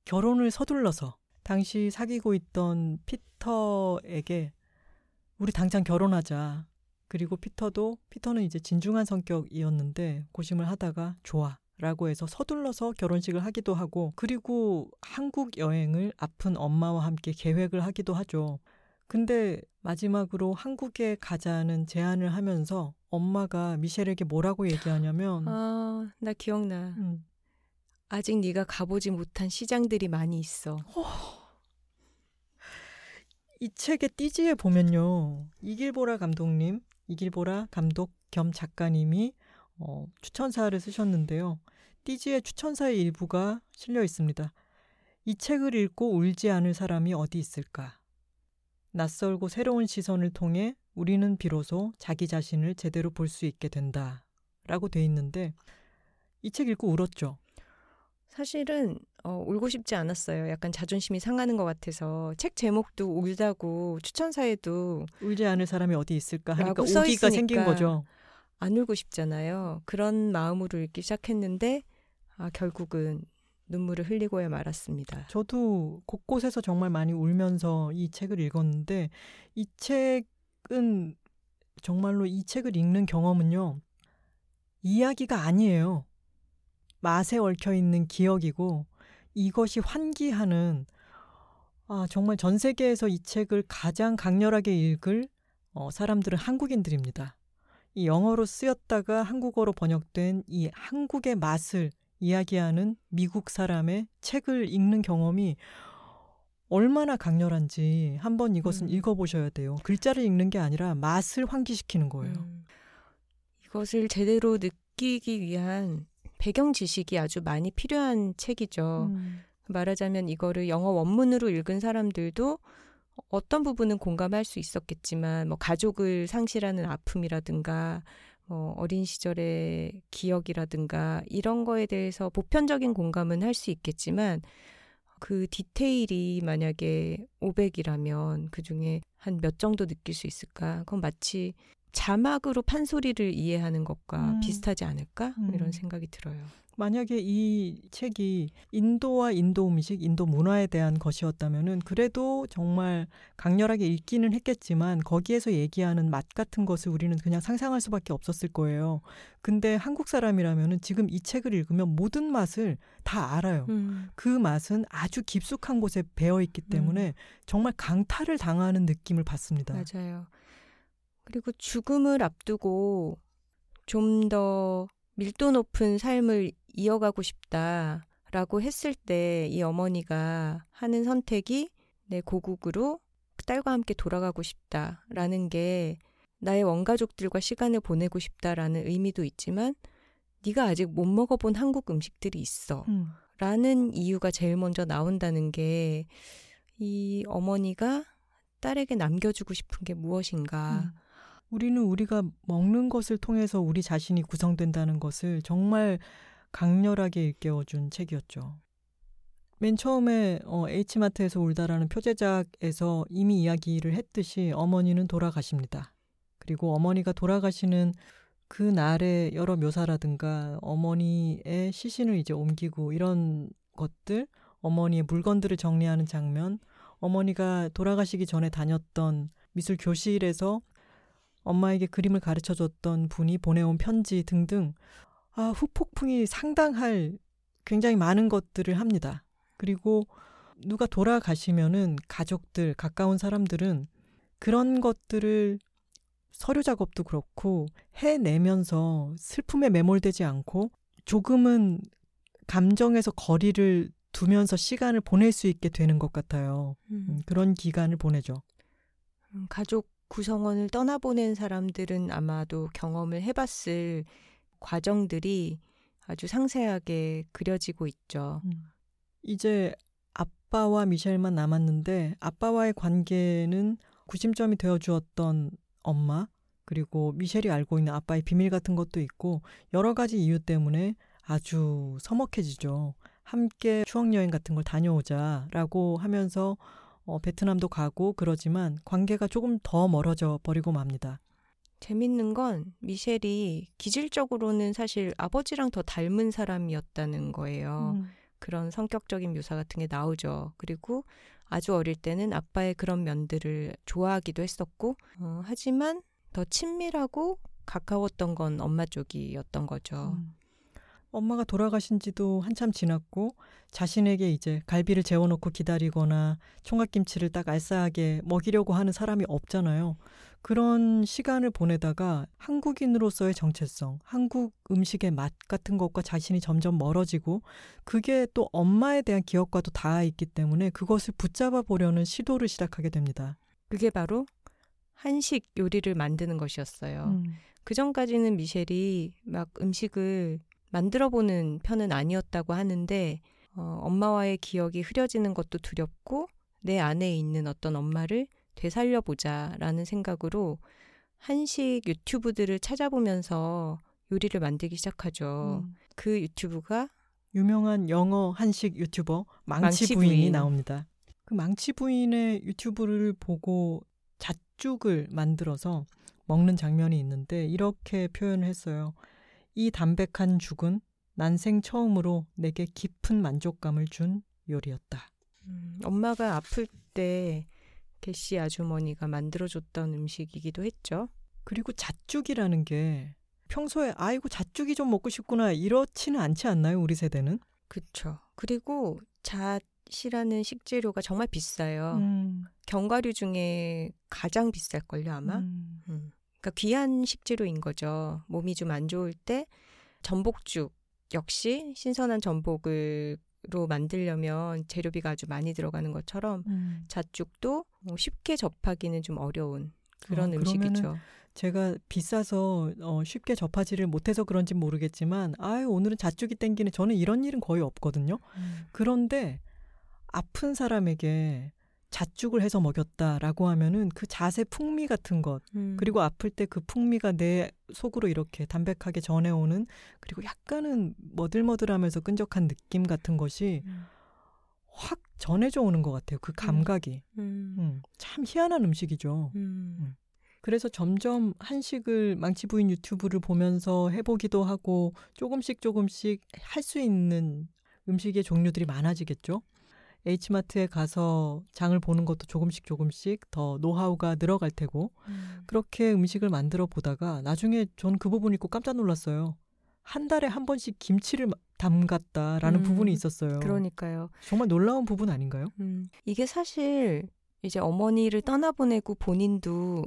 결혼을 서둘러서 당시 사귀고 있던 피터에게 우리 당장 결혼하자. 그리고 피터도 피터는 이제 진중한 성격이었는데 고심을 하다가 좋아. 라고 해서 서둘러서 결혼식을 하기도 하고 그리고 한국 여행을 아픈 엄마와 함께 계획을 하기도 하죠. 근데 마지막으로 한국에 가자는 제안을 하면서 엄마가 미셸에게 뭐라고 얘기하냐면 아, 나 기억나. 음, 아직 네가 가보지 못한 시장들이 많이 있어. 이 책의 띠지에 보면요. 이길보라 감독님, 이길보라 감독 겸 작가님이 어, 추천사를 쓰셨는데요. 띠지의 추천사의 일부가 실려 있습니다. 이 책을 읽고 울지 않을 사람이 어디 있을까? 낯설고 새로운 시선을 통해 우리는 비로소 자기 자신을 제대로 볼 수 있게 된다. 라고 돼 있는데 이 책 읽고 울었죠. 사실은 어, 울고 싶지 않았어요. 약간 자존심이 상하는 것 같아서 책 제목도 울다고 추천사에도 울지 않을 사람이 어디 있을까 하니까 오기가. 생긴 거죠. 안 울고 싶잖아요. 그런 마음으로 읽기 시작했는데 아, 결국은 눈물을 흘리고야 말았습니다. 저도 곳곳에서 정말 많이 울면서 이 책을 읽었는데 이 책은 정말로 이 책을 읽는 경험은요. 이야기가 아니에요. 맛에 얽혀 있는 기억이고 이것이 환기하는 아, 정말 전 세계에서 이 책을 가장 강렬하게 읽을 어, 사람들은 한국인들입니다. 이 영어로 쓰였다가 한국어로 번역된 이 한국의 맛을 이야기하는 미국 사람의 책을 읽는 경험이 얼마나 강렬한지 한번 이것은 음. 읽어보셔야 돼요. 글자를 읽는 게 아니라 맛을 환기시키는 거예요. 음, 이것을 제대로 느끼기 위한 배경 지식이 아주 많이 필요한 책이죠. 음. 말하자면 이거를 영어 원문으로 읽은 사람들도 어떤 부분은 공감할 수 있었겠지만 뭐 가족을 상실하는 아픔이라든가 뭐 어린 시절의 기억이라든가 이런 거에 대해서 보편적인 공감은 할 수 있겠지만 그 디테일이 만약에 500이라면 그 중에 한 몇 정도 느낄 수 있을까? 그건 마치 자막으로 판소리를 이해하는 것과 음. 비슷하지 않을까 음. 이런 생각이 들어요. 만약에 이 책이 인도와 인도 음식, 인도 문화에 대한 것이었다면은 그래도 정말 강렬하게 읽기는 했겠지만 거기에서 얘기하는 맛 같은 것을 우리는 그냥 상상할 수밖에 없었을 거예요. 근데 한국 사람이라면은 지금 이 책을 읽으면 모든 맛을 다 알아요. 음. 그 맛은 아주 깊숙한 곳에 배어 있기 때문에 정말 강탈을 당하는 느낌을 받습니다. 맞아요. 그리고 죽음을 앞두고 좀더 밀도 높은 삶을 이어가고 싶다라고 했을 때 이 어머니가 하는 선택이 내 고국으로 딸과 함께 돌아가고 싶다라는 게 나의 원가족들과 시간을 보내고 싶다라는 의미도 있지만 네가 아직 못 먹어본 한국 음식들이 있어. 음. 라는 이유가 제일 먼저 나온다는 게 이 어머니가 딸에게 남겨주고 싶은 게 무엇인가. 음. 우리는 우리가 먹는 것을 통해서 우리 자신이 구성된다는 것을 정말 강렬하게 일깨워준 책이었죠. 맨 처음에 어, H마트에서 울다라는 표제작에서 이미 이야기를 했듯이 어머니는 돌아가십니다. 그리고 어머니가 돌아가시는 그 날의 여러 묘사라든가 어머니의 시신을 이제 옮기고 이런 것들, 어머니의 물건들을 정리하는 장면, 어머니가 돌아가시기 전에 다녔던 미술 교실에서 엄마에게 그림을 가르쳐 줬던 분이 보내온 편지 등등 아, 후폭풍이 상당할 굉장히 많은 것들을 합니다. 그리고 누가 돌아가시면은 가족들, 가까운 사람들은 그런 것들을 서류 작업도 그렇고 해내면서 슬픔에 매몰되지 않고 조금은 감정에서 거리를 두면서 시간을 보낼 수 있게 되는 것 같아요. 음, 그런 기간을 보내죠. 음, 가족 구성원을 떠나보낸 사람들은 아마도 경험을 해봤을 과정들이 아주 상세하게 그려지고 있죠. 음. 이제 아빠와 미셸만 남았는데 아빠와의 관계는 구심점이 되어 주었던 엄마 그리고 미셸이 알고 있는 아빠의 비밀 같은 것도 있고 여러 가지 이유 때문에 아주 서먹해지죠. 함께 추억 여행 같은 걸 다녀오자라고 하면서 어, 베트남도 가고 그러지만 관계가 조금 더 멀어져 버리고 맙니다. 재밌는 건 미셸이 기질적으로는 사실 아버지랑 더 닮은 사람이었다는 거예요. 음. 그런 성격적인 묘사 같은 게 나오죠. 그리고 아주 어릴 때는 아빠의 그런 면들을 좋아하기도 했었고, 어, 하지만 더 친밀하고 가까웠던 건 엄마 쪽이었던 거죠. 음. 엄마가 돌아가신 지도 한참 지났고 자신에게 이제 갈비를 재워놓고 기다리거나 총각김치를 딱 알싸하게 먹이려고 하는 사람이 없잖아요. 그런 시간을 보내다가 한국인으로서의 정체성, 한국 음식의 맛 같은 것과 자신이 점점 멀어지고 그게 또 엄마에 대한 기억과도 닿아 있기 때문에 그것을 붙잡아 보려는 시도를 시작하게 됩니다. 그게 바로 한식 요리를 만드는 것이었어요. 음. 그 전까지는 미셸이 막 음식을 만들어보는 편은 아니었다고 하는데 어, 엄마와의 기억이 흐려지는 것도 두렵고 내 안에 있는 어떤 엄마를 되살려보자라는 생각으로 한식 유튜브들을 찾아보면서 요리를 만들기 시작하죠. 음. 그 유튜브가 유명한 영어 한식 유튜버 망치, 망치 부인이 부인. 나옵니다. 그 망치 부인의 유튜브를 보고 잣죽을 만들어서 먹는 장면이 있는데 이렇게 표현을 했어요. 이 담백한 죽은 난생 처음으로 내게 깊은 만족감을 준 요리였다. 음, 엄마가 아플 때 개씨 아주머니가 만들어줬던 음식이기도 했죠. 그리고 잣죽이라는 게 평소에 아이고 잣죽이 좀 먹고 싶구나 이렇지는 않지 않나요 우리 세대는? 그쵸. 그리고 잣이라는 식재료가 정말 비싸요. 음, 견과류 중에 가장 비쌀 걸요, 아마? 음. 음. 그러니까 귀한 식재료인 거죠. 몸이 좀 안 좋을 때 전복죽 역시 신선한 전복을 로 만들려면 재료비가 아주 많이 들어가는 것처럼 음. 잣죽도 뭐 쉽게 접하기는 좀 어려운 그런 어, 음식이죠. 제가 비싸서 어, 쉽게 접하지를 못해서 그런지 모르겠지만 아유 오늘은 잣죽이 땡기는 저는 이런 일은 거의 없거든요. 음. 그런데 아픈 사람에게 잣죽을 해서 먹였다라고 하면은 그 잣의 풍미 같은 것 음. 그리고 아플 때 그 풍미가 내 속으로 이렇게 담백하게 전해오는 그리고 약간은 머들머들하면서 끈적한 느낌 같은 것이 음. 확 전해져 오는 것 같아요. 그 감각이 음. 음, 참 희한한 음식이죠. 음. 음. 그래서 점점 한식을 망치 부인 유튜브를 보면서 해보기도 하고 조금씩 조금씩 할 수 있는 음식의 종류들이 많아지겠죠. H마트에 가서 장을 보는 것도 조금씩 조금씩 더 노하우가 늘어갈 테고 음. 그렇게 음식을 만들어 보다가 나중에 전 그 부분 읽고 깜짝 놀랐어요. 한 달에 한 번씩 김치를 마- 담갔다라는 음, 부분이 있었어요. 그러니까요. 정말 놀라운 부분 아닌가요? 음, 이게 사실 이제 어머니를 떠나보내고 본인도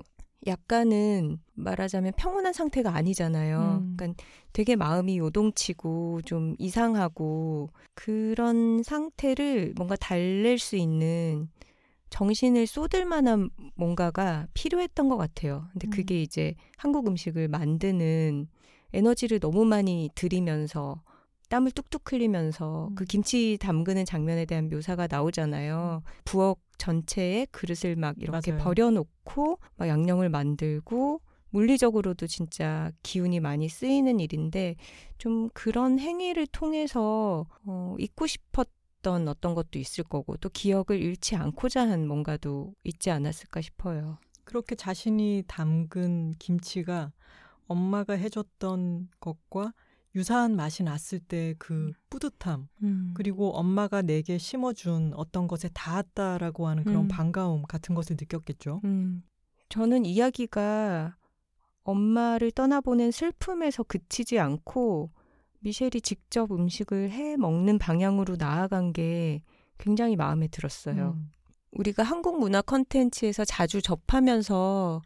약간은 말하자면 평온한 상태가 아니잖아요. 음. 그러니까 되게 마음이 요동치고 좀 이상하고 그런 상태를 뭔가 달랠 수 있는 정신을 쏟을 만한 뭔가가 필요했던 것 같아요. 근데 음. 그게 이제 한국 음식을 만드는 에너지를 너무 많이 들이면서 땀을 뚝뚝 흘리면서 음. 그 김치 담그는 장면에 대한 묘사가 나오잖아요. 부엌 전체에 그릇을 막 이렇게 맞아요. 버려놓고 막 양념을 만들고 물리적으로도 진짜 기운이 많이 쓰이는 일인데 좀 그런 행위를 통해서 어, 잊고 싶었던 어떤 것도 있을 거고 또 기억을 잃지 않고자 한 뭔가도 있지 않았을까 싶어요. 그렇게 자신이 담근 김치가 엄마가 해줬던 것과 유사한 맛이 났을 때 그 뿌듯함 그리고 엄마가 내게 심어준 어떤 것에 닿았다라고 하는 그런 음. 반가움 같은 것을 느꼈겠죠. 음, 저는 이야기가 엄마를 떠나보낸 슬픔에서 그치지 않고 미셸이 직접 음식을 해 먹는 방향으로 나아간 게 굉장히 마음에 들었어요. 음. 우리가 한국 문화 컨텐츠에서 자주 접하면서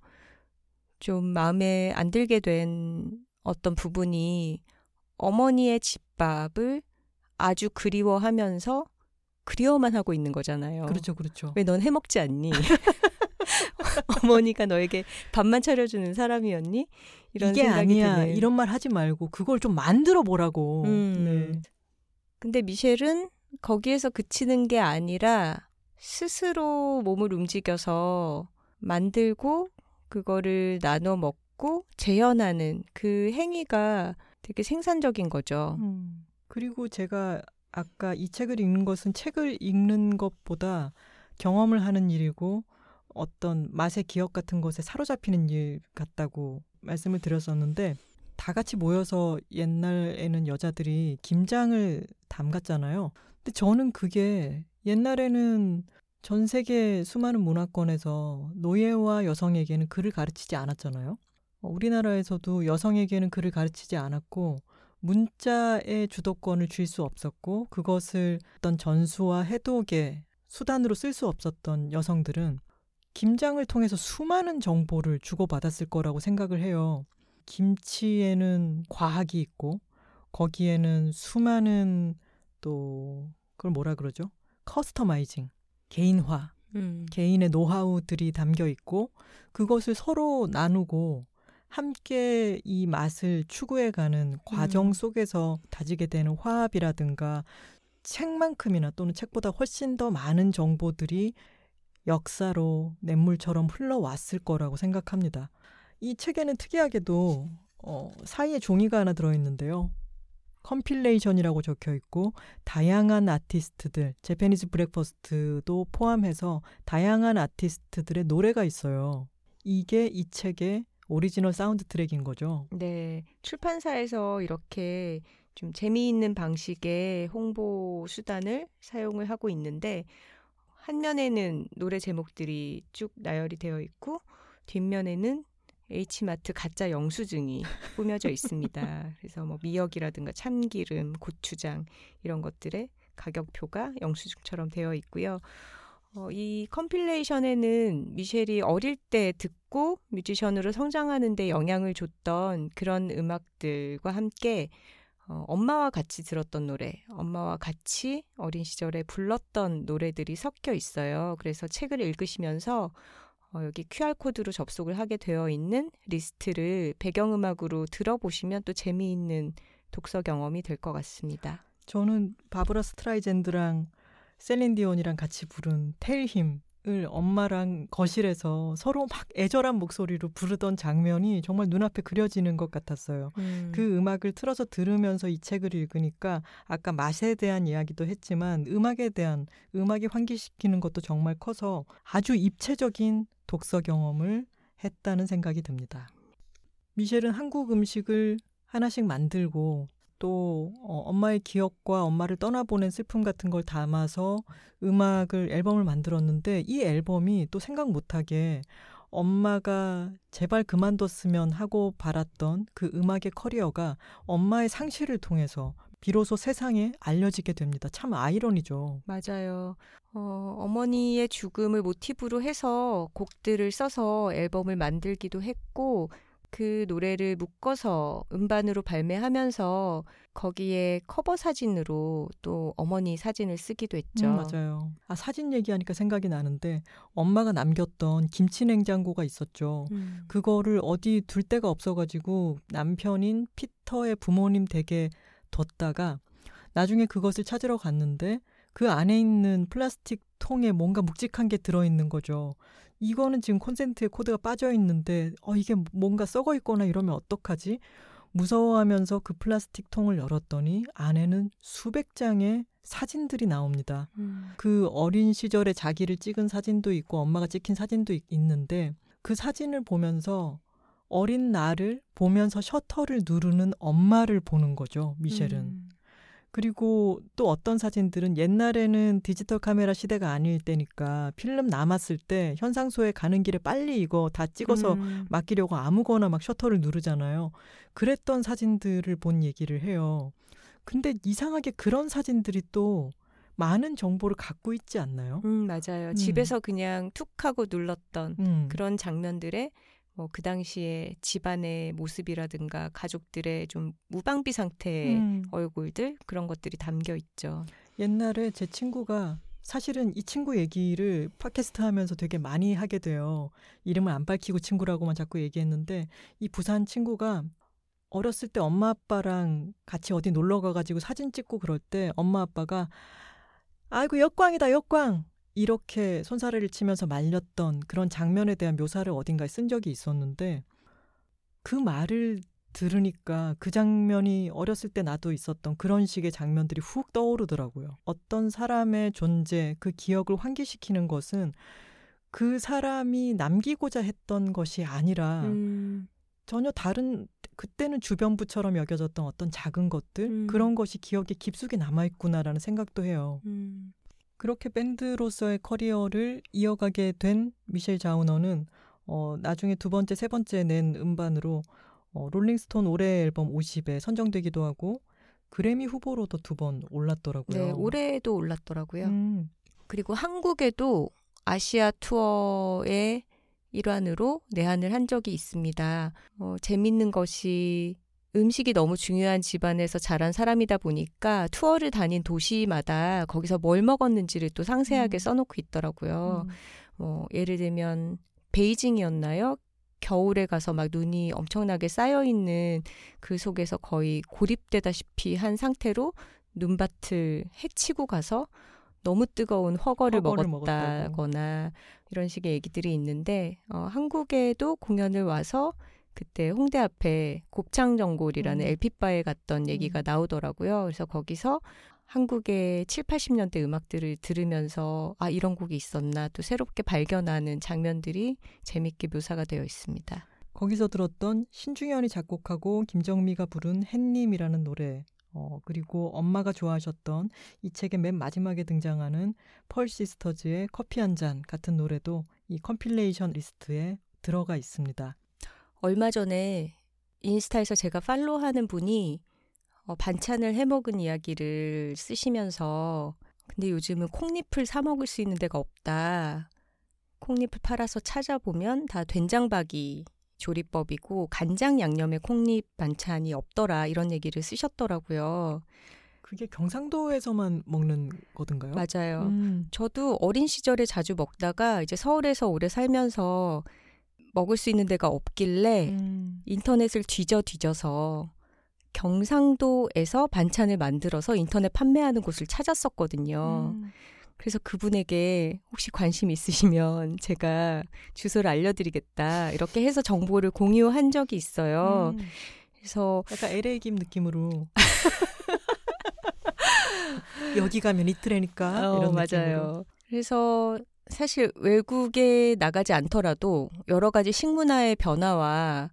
좀 마음에 안 들게 된 어떤 부분이 어머니의 집밥을 아주 그리워하면서 그리워만 하고 있는 거잖아요. 그렇죠, 그렇죠. 왜 넌 해먹지 않니? [LAUGHS] 어머니가 너에게 밥만 차려주는 사람이었니? 이런 이게 생각이 아니야 드는. 이런 말 하지 말고 그걸 좀 만들어 보라고. 음. 네. 근데 미셸은 거기에서 그치는 게 아니라 스스로 몸을 움직여서 만들고 그거를 나눠 먹고 재현하는 그 행위가 되게 생산적인 거죠. 음. 그리고 제가 아까 이 책을 읽는 것은 책을 읽는 것보다 경험을 하는 일이고 어떤 맛의 기억 같은 것에 사로잡히는 일 같다고 말씀을 드렸었는데 다 같이 모여서 옛날에는 여자들이 김장을 담갔잖아요. 근데 저는 그게 옛날에는 전 세계 수많은 문화권에서 노예와 여성에게는 글을 가르치지 않았잖아요. 어, 우리나라에서도 여성에게는 글을 가르치지 않았고 문자의 주도권을 줄 수 없었고 그것을 어떤 전수와 해독의 수단으로 쓸 수 없었던 여성들은 김장을 통해서 수많은 정보를 주고받았을 거라고 생각을 해요. 김치에는 과학이 있고 거기에는 수많은 또 그걸 뭐라 그러죠? 커스터마이징, 개인화, 음. 개인의 노하우들이 담겨 있고 그것을 서로 나누고 함께 이 맛을 추구해가는 과정 음. 속에서 다지게 되는 화합이라든가 책만큼이나 또는 책보다 훨씬 더 많은 정보들이 역사로 냇물처럼 흘러왔을 거라고 생각합니다. 이 책에는 특이하게도 어, 사이에 종이가 하나 들어있는데요. compilation이라고 적혀 있고 다양한 아티스트들, Japanese Breakfast도 포함해서 다양한 아티스트들의 노래가 있어요. 이게 이 책의 오리지널 사운드 트랙인 거죠. 네. 출판사에서 이렇게 좀 재미있는 방식의 홍보 수단을 사용을 하고 있는데 한 면에는 노래 제목들이 쭉 나열이 되어 있고 뒷면에는 H마트 가짜 영수증이 [LAUGHS] 꾸며져 있습니다. 그래서 뭐 미역이라든가 참기름, 고추장 이런 것들의 가격표가 영수증처럼 되어 있고요. 어, 이 컴필레이션에는 미셸이 어릴 때 듣고 뮤지션으로 성장하는 데 영향을 줬던 그런 음악들과 함께 어, 엄마와 같이 들었던 노래, 엄마와 같이 어린 시절에 불렀던 노래들이 섞여 있어요. 그래서 책을 읽으시면서 어, 여기 QR코드로 접속을 하게 되어 있는 리스트를 배경음악으로 들어보시면 또 재미있는 독서 경험이 될 것 같습니다. 저는 바브라 스트라이젠드랑 셀린 디온이랑 같이 부른 Tell Him 을 엄마랑 거실에서 서로 막 애절한 목소리로 부르던 장면이 정말 눈앞에 그려지는 것 같았어요. 음. 그 음악을 틀어서 들으면서 이 책을 읽으니까 아까 맛에 대한 이야기도 했지만 음악에 대한 음악이 환기시키는 것도 정말 커서 아주 입체적인 독서 경험을 했다는 생각이 듭니다. 미셸은 한국 음식을 하나씩 만들고 또 어, 엄마의 기억과 엄마를 떠나보낸 슬픔 같은 걸 담아서 음악을 앨범을 만들었는데 이 앨범이 또 생각 못하게 엄마가 제발 그만뒀으면 하고 바랐던 그 음악의 커리어가 엄마의 상실을 통해서 비로소 세상에 알려지게 됩니다. 참 아이러니죠. 맞아요. 어, 어머니의 죽음을 모티브로 해서 곡들을 써서 앨범을 만들기도 했고 그 노래를 묶어서 음반으로 발매하면서 거기에 커버 사진으로 또 어머니 사진을 쓰기도 했죠. 음, 맞아요. 아, 사진 얘기하니까 생각이 나는데 엄마가 남겼던 김치 냉장고가 있었죠. 음. 그거를 어디 둘 데가 없어가지고 남편인 피터의 부모님 댁에 뒀다가 나중에 그것을 찾으러 갔는데 그 안에 있는 플라스틱 통에 뭔가 묵직한 게 들어있는 거죠. 이거는 지금 콘센트에 코드가 빠져 있는데 어 이게 뭔가 썩어 있거나 이러면 어떡하지? 무서워하면서 그 플라스틱 통을 열었더니 안에는 수백 장의 사진들이 나옵니다. 음. 그 어린 시절에 자기를 찍은 사진도 있고 엄마가 찍힌 사진도 있, 있는데 그 사진을 보면서 어린 나를 보면서 셔터를 누르는 엄마를 보는 거죠, 미셸은. 음. 그리고 또 어떤 사진들은 옛날에는 디지털 카메라 시대가 아닐 때니까 필름 남았을 때 현상소에 가는 길에 빨리 이거 다 찍어서 음. 맡기려고 아무거나 막 셔터를 누르잖아요. 그랬던 사진들을 본 얘기를 해요. 근데 이상하게 그런 사진들이 또 많은 정보를 갖고 있지 않나요? 음, 맞아요. 음. 집에서 그냥 툭 하고 눌렀던 음. 그런 장면들에 뭐 그 당시에 집안의 모습이라든가 가족들의 좀 무방비 상태의 음. 얼굴들 그런 것들이 담겨 있죠. 옛날에 제 친구가 사실은 이 친구 얘기를 팟캐스트 하면서 되게 많이 하게 돼요. 이름을 안 밝히고 친구라고만 자꾸 얘기했는데 이 부산 친구가 어렸을 때 엄마 아빠랑 같이 어디 놀러 가가지고 사진 찍고 그럴 때 엄마 아빠가 아이고 역광이다 역광 이렇게 손사래를 치면서 말렸던 그런 장면에 대한 묘사를 어딘가에 쓴 적이 있었는데 그 말을 들으니까 그 장면이 어렸을 때 나도 있었던 그런 식의 장면들이 훅 떠오르더라고요. 어떤 사람의 존재, 그 기억을 환기시키는 것은 그 사람이 남기고자 했던 것이 아니라 음. 전혀 다른 그때는 주변부처럼 여겨졌던 어떤 작은 것들 음. 그런 것이 기억에 깊숙이 남아 있구나라는 생각도 해요. 음. 그렇게 밴드로서의 커리어를 이어가게 된 미셸 자우너는 어, 나중에 두 번째, 세 번째 낸 음반으로 어, 롤링스톤 올해 앨범 50에 선정되기도 하고 그래미 후보로도 두 번 올랐더라고요. 네, 올해도 올랐더라고요. 음. 그리고 한국에도 아시아 투어의 일환으로 내한을 한 적이 있습니다. 어, 재밌는 것이 음식이 너무 중요한 집안에서 자란 사람이다 보니까 투어를 다닌 도시마다 거기서 뭘 먹었는지를 또 상세하게 음. 써놓고 있더라고요. 음. 뭐 예를 들면 베이징이었나요? 겨울에 가서 막 눈이 엄청나게 쌓여 있는 그 속에서 거의 고립되다시피 한 상태로 눈밭을 헤치고 가서 너무 뜨거운 허거를, 허거를 먹었다거나 먹었다고. 이런 식의 얘기들이 있는데 어, 한국에도 공연을 와서 그때 홍대 앞에 곱창전골이라는 음. LP바에 갔던 얘기가 음. 나오더라고요. 그래서 거기서 한국의 7, 80년대 음악들을 들으면서 아, 이런 곡이 있었나 또 새롭게 발견하는 장면들이 재밌게 묘사가 되어 있습니다. 거기서 들었던 신중현이 작곡하고 김정미가 부른 햇님이라는 노래 어, 그리고 엄마가 좋아하셨던 이 책의 맨 마지막에 등장하는 펄 시스터즈의 커피 한 잔 같은 노래도 이 compilation 리스트에 들어가 있습니다. 얼마 전에 인스타에서 제가 팔로우하는 분이 어, 반찬을 해 먹은 이야기를 쓰시면서 근데 요즘은 콩잎을 사 먹을 수 있는 데가 없다. 콩잎을 팔아서 찾아보면 다 된장박이 조리법이고 간장 양념의 콩잎 반찬이 없더라 이런 얘기를 쓰셨더라고요. 그게 경상도에서만 먹는 거든가요? 맞아요. 음. 저도 어린 시절에 자주 먹다가 이제 서울에서 오래 살면서 먹을 수 있는 데가 없길래 음. 인터넷을 뒤져 뒤져서 경상도에서 반찬을 만들어서 인터넷 판매하는 곳을 찾았었거든요. 음. 그래서 그분에게 혹시 관심 있으시면 제가 주소를 알려드리겠다. 이렇게 해서 정보를 공유한 적이 있어요. 음. 그래서 약간 LA 김 느낌으로 [LAUGHS] 여기 가면 이틀에니까 어, 이런 맞아요. 그래서 사실 외국에 나가지 않더라도 여러 가지 식문화의 변화와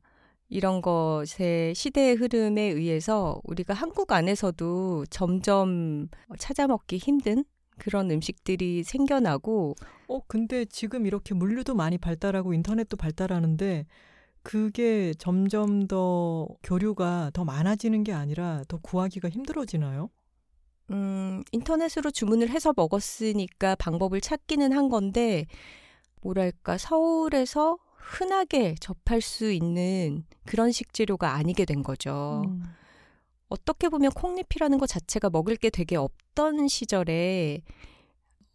이런 것의 시대의 흐름에 의해서 우리가 한국 안에서도 점점 찾아 먹기 힘든 그런 음식들이 생겨나고 어 근데 지금 이렇게 물류도 많이 발달하고 인터넷도 발달하는데 그게 점점 더 교류가 더 많아지는 게 아니라 더 구하기가 힘들어지나요? 음, 인터넷으로 주문을 해서 먹었으니까 방법을 찾기는 한 건데 뭐랄까 서울에서 흔하게 접할 수 있는 그런 식재료가 아니게 된 거죠. 음. 어떻게 보면 콩잎이라는 것 자체가 먹을 게 되게 없던 시절에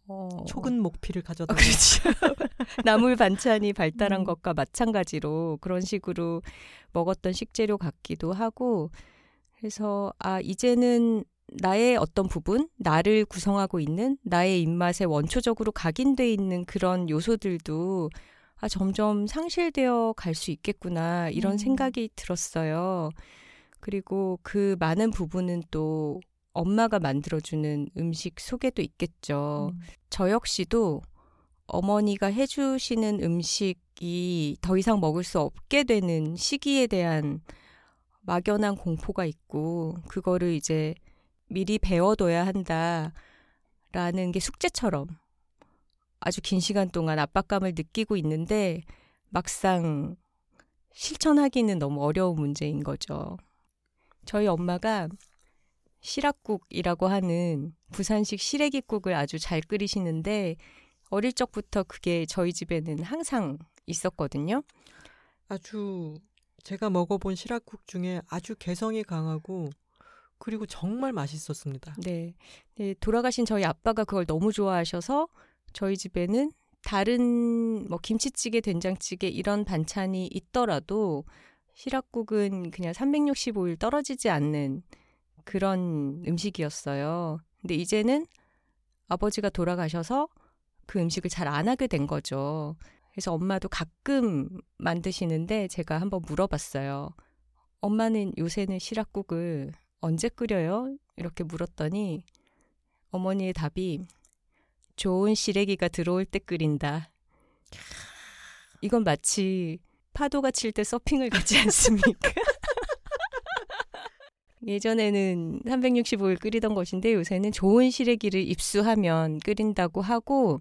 어... 초근 목피를 가져다. 어, 그렇죠. [LAUGHS] 나물 반찬이 발달한 음. 것과 마찬가지로 그런 식으로 먹었던 식재료 같기도 하고 그래서 아 이제는 나의 어떤 부분, 나를 구성하고 있는 나의 입맛에 원초적으로 각인돼 있는 그런 요소들도 아, 점점 상실되어 갈 수 있겠구나, 이런 음. 생각이 들었어요. 그리고 그 많은 부분은 또 엄마가 만들어주는 음식 속에도 있겠죠. 음. 저 역시도 어머니가 해주시는 음식이 더 이상 먹을 수 없게 되는 시기에 대한 막연한 공포가 있고, 그거를 이제 미리 배워둬야 한다 라는 게 숙제처럼 아주 긴 시간 동안 압박감을 느끼고 있는데 막상 실천하기는 너무 어려운 문제인 거죠. 저희 엄마가 시락국이라고 하는 부산식 시래기국을 아주 잘 끓이시는데 어릴 적부터 그게 저희 집에는 항상 있었거든요. 아주 제가 먹어본 시락국 중에 아주 개성이 강하고 그리고 정말 맛있었습니다. 네. 네. 돌아가신 저희 아빠가 그걸 너무 좋아하셔서 저희 집에는 다른 뭐 김치찌개, 된장찌개 이런 반찬이 있더라도 시락국은 그냥 365일 떨어지지 않는 그런 음식이었어요. 근데 이제는 아버지가 돌아가셔서 그 음식을 잘 안 하게 된 거죠. 그래서 엄마도 가끔 만드시는데 제가 한번 물어봤어요. 엄마는 요새는 시락국을 언제 끓여요? 이렇게 물었더니 어머니의 답이 좋은 시래기가 들어올 때 끓인다. 이건 마치 파도가 칠 때 서핑을 가지 않습니까? [LAUGHS] 예전에는 365일 끓이던 것인데 요새는 좋은 시래기를 입수하면 끓인다고 하고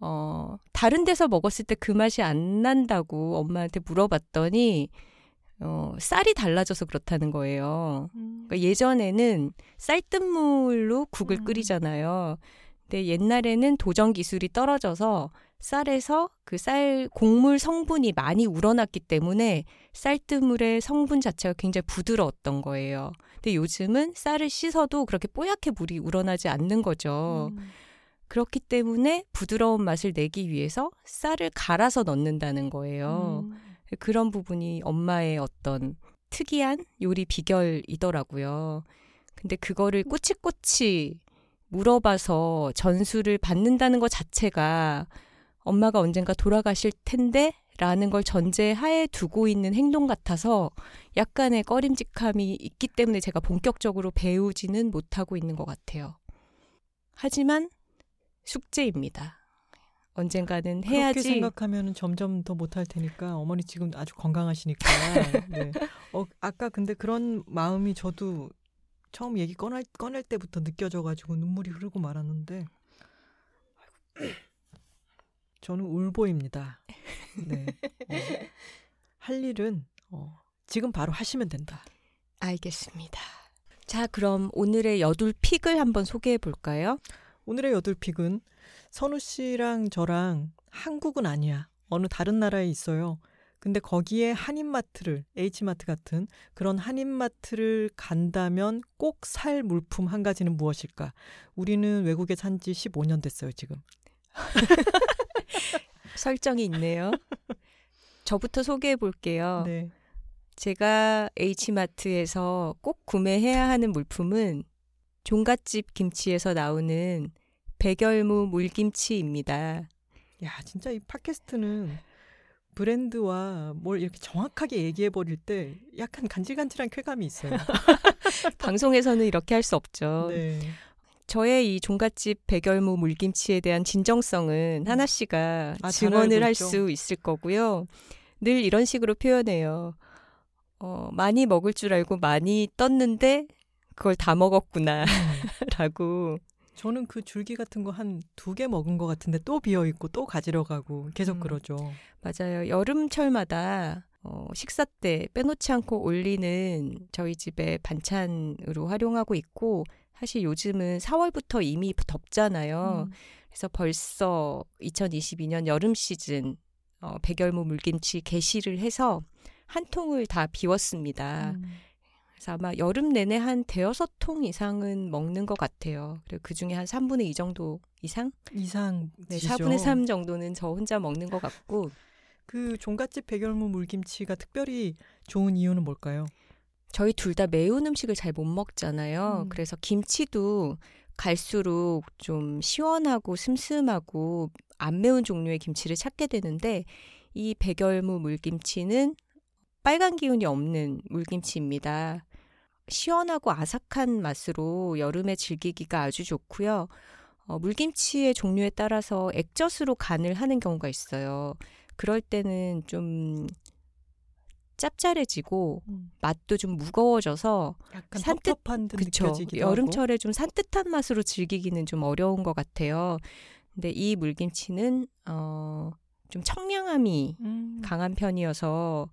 어 다른 데서 먹었을 때 그 맛이 안 난다고 엄마한테 물어봤더니 어 쌀이 달라져서 그렇다는 거예요. 음. 그러니까 예전에는 쌀뜨물로 국을 음. 끓이잖아요. 근데 옛날에는 도전 기술이 떨어져서 쌀에서 그 쌀 곡물 성분이 많이 우러났기 때문에 쌀뜨물의 성분 자체가 굉장히 부드러웠던 거예요. 근데 요즘은 쌀을 씻어도 그렇게 뽀얗게 물이 우러나지 않는 거죠. 음. 그렇기 때문에 부드러운 맛을 내기 위해서 쌀을 갈아서 넣는다는 거예요. 음. 그런 부분이 엄마의 어떤 특이한 요리 비결이더라고요. 근데 그거를 꼬치꼬치 물어봐서 전수를 받는다는 것 자체가 엄마가 언젠가 돌아가실 텐데 라는 걸 전제하에 두고 있는 행동 같아서 약간의 꺼림직함이 있기 때문에 제가 본격적으로 배우지는 못하고 있는 것 같아요. 하지만 숙제입니다. 언젠가는 해야지. 그렇게 생각하면 점점 더 못할 테니까 어머니 지금 아주 건강하시니까. [LAUGHS] 네. 어, 아까 근데 그런 마음이 저도 처음 얘기 꺼낼, 꺼낼 때부터 느껴져가지고 눈물이 흐르고 말았는데 저는 울보입니다. 네. 어, 할 일은 어, 지금 바로 하시면 된다. 알겠습니다. 자, 그럼 오늘의 여둘 픽을 한번 소개해 볼까요? 오늘의 여둘 픽은 선우 씨랑 저랑 한국은 아니야. 어느 다른 나라에 있어요. 근데 거기에 한인마트를 H마트 같은 그런 한인마트를 간다면 꼭 살 물품 한 가지는 무엇일까? 우리는 외국에 산 지 15년 됐어요, 지금. [LAUGHS] 설정이 있네요. 저부터 소개해 볼게요. 네. 제가 H마트에서 꼭 구매해야 하는 물품은 종갓집 김치에서 나오는 백열무 물김치입니다. 야, 진짜 이 팟캐스트는 브랜드와 뭘 이렇게 정확하게 얘기해 버릴 때 약간 간질간질한 쾌감이 있어요. [LAUGHS] 방송에서는 이렇게 할 수 없죠. 네. 저의 이 종갓집 백열무 물김치에 대한 진정성은 하나 씨가 아, 잘 증언을 할. 수 있을 거고요. 늘 이런 식으로 표현해요. 어, 많이 먹을 줄 알고 많이 떴는데 그걸 다 먹었구나. [LAUGHS] 라고. 저는 그 줄기 같은 거 한 두 개 먹은 것 같은데 또 비어 있고 또 가지러 가고 계속 음. 그러죠. 맞아요. 여름철마다 어, 식사 때 빼놓지 않고 올리는 저희 집의 반찬으로 활용하고 있고 사실 요즘은 4월부터 이미 덥잖아요. 음. 그래서 벌써 2022년 여름 시즌 어, 백열무 물김치 게시를 해서 한 통을 다 비웠습니다. 음. 그래서 아마 여름 내내 한 대여섯 통 이상은 먹는 것 같아요. 그리고 그 중에 한 3분의 2 정도 이상? 이상 네, 지죠. 4분의 3 정도는 저 혼자 먹는 것 같고 그 종갓집 백열무 물김치가 특별히 좋은 이유는 뭘까요? 저희 둘 다 매운 음식을 잘 못 먹잖아요. 음. 그래서 김치도 갈수록 좀 시원하고 슴슴하고 안 매운 종류의 김치를 찾게 되는데 이 백열무 물김치는 빨간 기운이 없는 물김치입니다. 시원하고 아삭한 맛으로 여름에 즐기기가 아주 좋고요. 어, 물김치의 종류에 따라서 액젓으로 간을 하는 경우가 있어요. 그럴 때는 좀 짭짤해지고 맛도 좀 무거워져서 약간 산뜻- 듯 그쵸 하고. 여름철에 좀 산뜻한 맛으로 즐기기는 좀 어려운 것 같아요. 근데 이 물김치는 어, 좀 청량함이 음. 강한 편이어서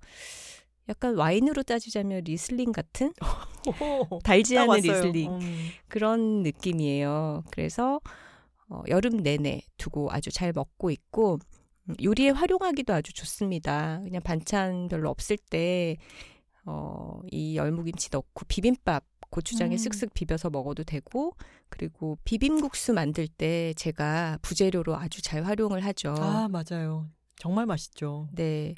약간 와인으로 따지자면 Riesling 같은 [LAUGHS] 달지 딱 않은. Riesling 음. 그런 느낌이에요. 그래서 어, 여름 내내 두고 아주 잘 먹고 있고 음, 요리에 활용하기도 아주 좋습니다. 그냥 반찬 별로 없을 때 어, 이 열무김치 넣고 비빔밥 고추장에 음. 쓱쓱 비벼서 먹어도 되고 그리고 비빔국수 만들 때 제가 부재료로 아주 잘 활용을 하죠. 아 맞아요. 정말 맛있죠. 네.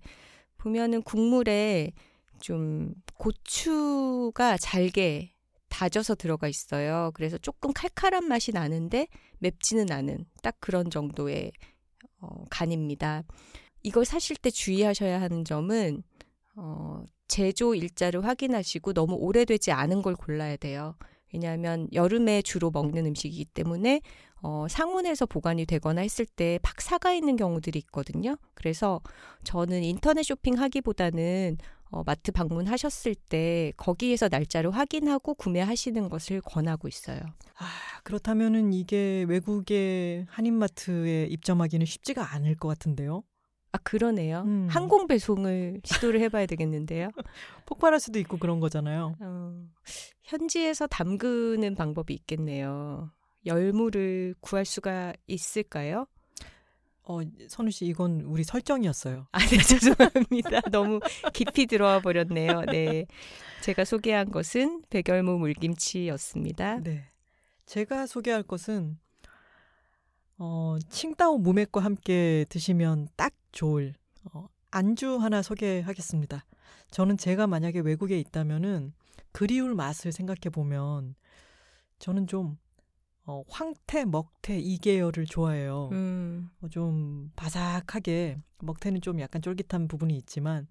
보면은 국물에 좀 고추가 잘게 다져서 들어가 있어요. 그래서 조금 칼칼한 맛이 나는데 맵지는 않은 딱 그런 정도의 어, 간입니다. 이걸 사실 때 주의하셔야 하는 점은 어, 제조 일자를 확인하시고 너무 오래되지 않은 걸 골라야 돼요. 왜냐하면 여름에 주로 먹는 음식이기 때문에 어, 상온에서 보관이 되거나 했을 때팍 사가 있는 경우들이 있거든요. 그래서 저는 인터넷 쇼핑하기보다는 어, 마트 방문하셨을 때 거기에서 날짜를 확인하고 구매하시는 것을 권하고 있어요. 아 그렇다면은 이게 외국의 한인마트에 입점하기는 쉽지가 않을 것 같은데요. 아 그러네요. 음. 항공 배송을 시도를 해봐야 되겠는데요. [LAUGHS] 폭발할 수도 있고 그런 거잖아요. 어, 현지에서 담그는 방법이 있겠네요. 열무를 구할 수가 있을까요? 어 선우 씨 이건 우리 설정이었어요. 아, 네, [LAUGHS] 죄송합니다. 너무 깊이 들어와 버렸네요. 네. 제가 소개한 것은 백열무 물김치였습니다. 네. 제가 소개할 것은 어, 칭따오 무맥과 함께 드시면 딱 좋을 어, 안주 하나 소개하겠습니다. 저는 제가 만약에 외국에 있다면은 그리울 맛을 생각해 보면 저는 좀 어, 황태, 먹태 이 계열을 좋아해요. 음, 어, 좀 바삭하게 먹태는 좀 약간 쫄깃한 부분이 있지만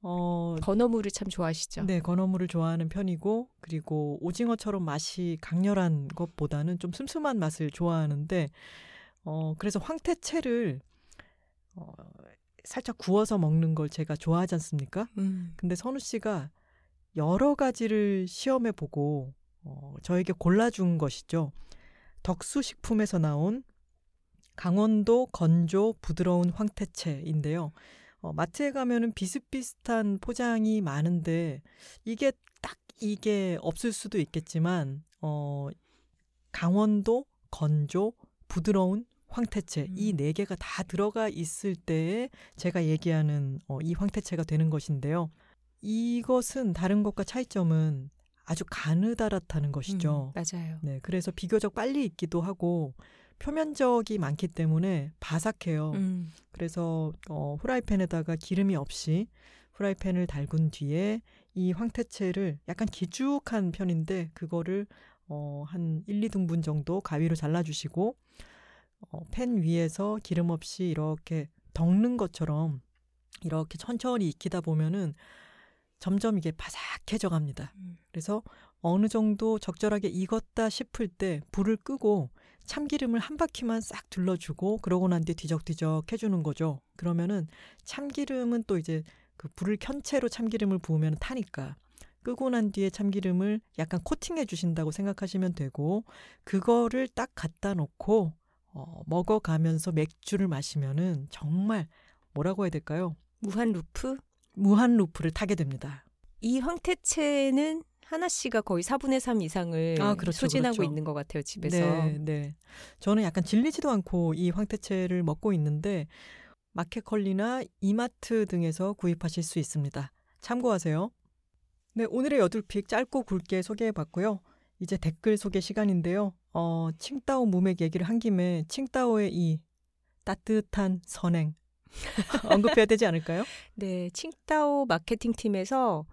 어, 건어물을 참 좋아하시죠? 네, 건어물을 좋아하는 편이고 그리고 오징어처럼 맛이 강렬한 것보다는 좀 슴슴한 맛을 좋아하는데 어 그래서 황태채를 어 살짝 구워서 먹는 걸 제가 좋아하지 않습니까? 음, 근데 선우 씨가 여러 가지를 시험해 보고 어 저에게 골라준 것이죠. 덕수 식품에서 나온 강원도 건조 부드러운 황태채인데요. 어, 마트에 가면은 비슷비슷한 포장이 많은데 이게 딱 이게 없을 수도 있겠지만 어, 강원도 건조 부드러운 황태채 음. 이네 개가 다 들어가 있을 때에 제가 얘기하는 어, 이 황태채가 되는 것인데요. 이것은 다른 것과 차이점은 아주 가느다랗다는 것이죠. 음, 맞아요. 네, 그래서 비교적 빨리 익기도 하고 표면적이 많기 때문에 바삭해요. 음, 그래서 어, 후라이팬에다가 기름이 없이 후라이팬을 달군 뒤에 이 황태채를 약간 길쭉한 편인데 그거를 어, 한 1, 2등분 정도 가위로 잘라주시고 어, 팬 위에서 기름 없이 이렇게 덮는 것처럼 이렇게 천천히 익히다 보면은 점점 이게 바삭해져 갑니다. 음. 그래서 어느 정도 적절하게 익었다 싶을 때 불을 끄고 참기름을 한 바퀴만 싹 둘러주고 그러고 난 뒤에 뒤적뒤적 해주는 거죠. 그러면은 참기름은 또 이제 그 불을 켠 채로 참기름을 부으면 타니까 끄고 난 뒤에 참기름을 약간 코팅해 주신다고 생각하시면 되고 그거를 딱 갖다 놓고 어, 먹어가면서 맥주를 마시면은 정말 뭐라고 해야 될까요? 무한 루프? 무한 루프를 타게 됩니다. 이 황태채는 하나 씨가 거의 4분의 3 이상을 아, 그렇죠, 소진하고 그렇죠. 있는 것 같아요, 집에서. 네, 네. 저는 약간 질리지도 않고 이 황태채를 먹고 있는데 마켓컬리나 이마트 등에서 구입하실 수 있습니다. 참고하세요. 네, 오늘의 여둘픽 짧고 굵게 소개해 봤고요. 이제 댓글 소개 시간인데요. 어, 칭따오 무맥 얘기를 한 김에 칭따오의 이 따뜻한 선행 [LAUGHS] 언급해야 되지 않을까요? 네, 칭따오 마케팅 팀에서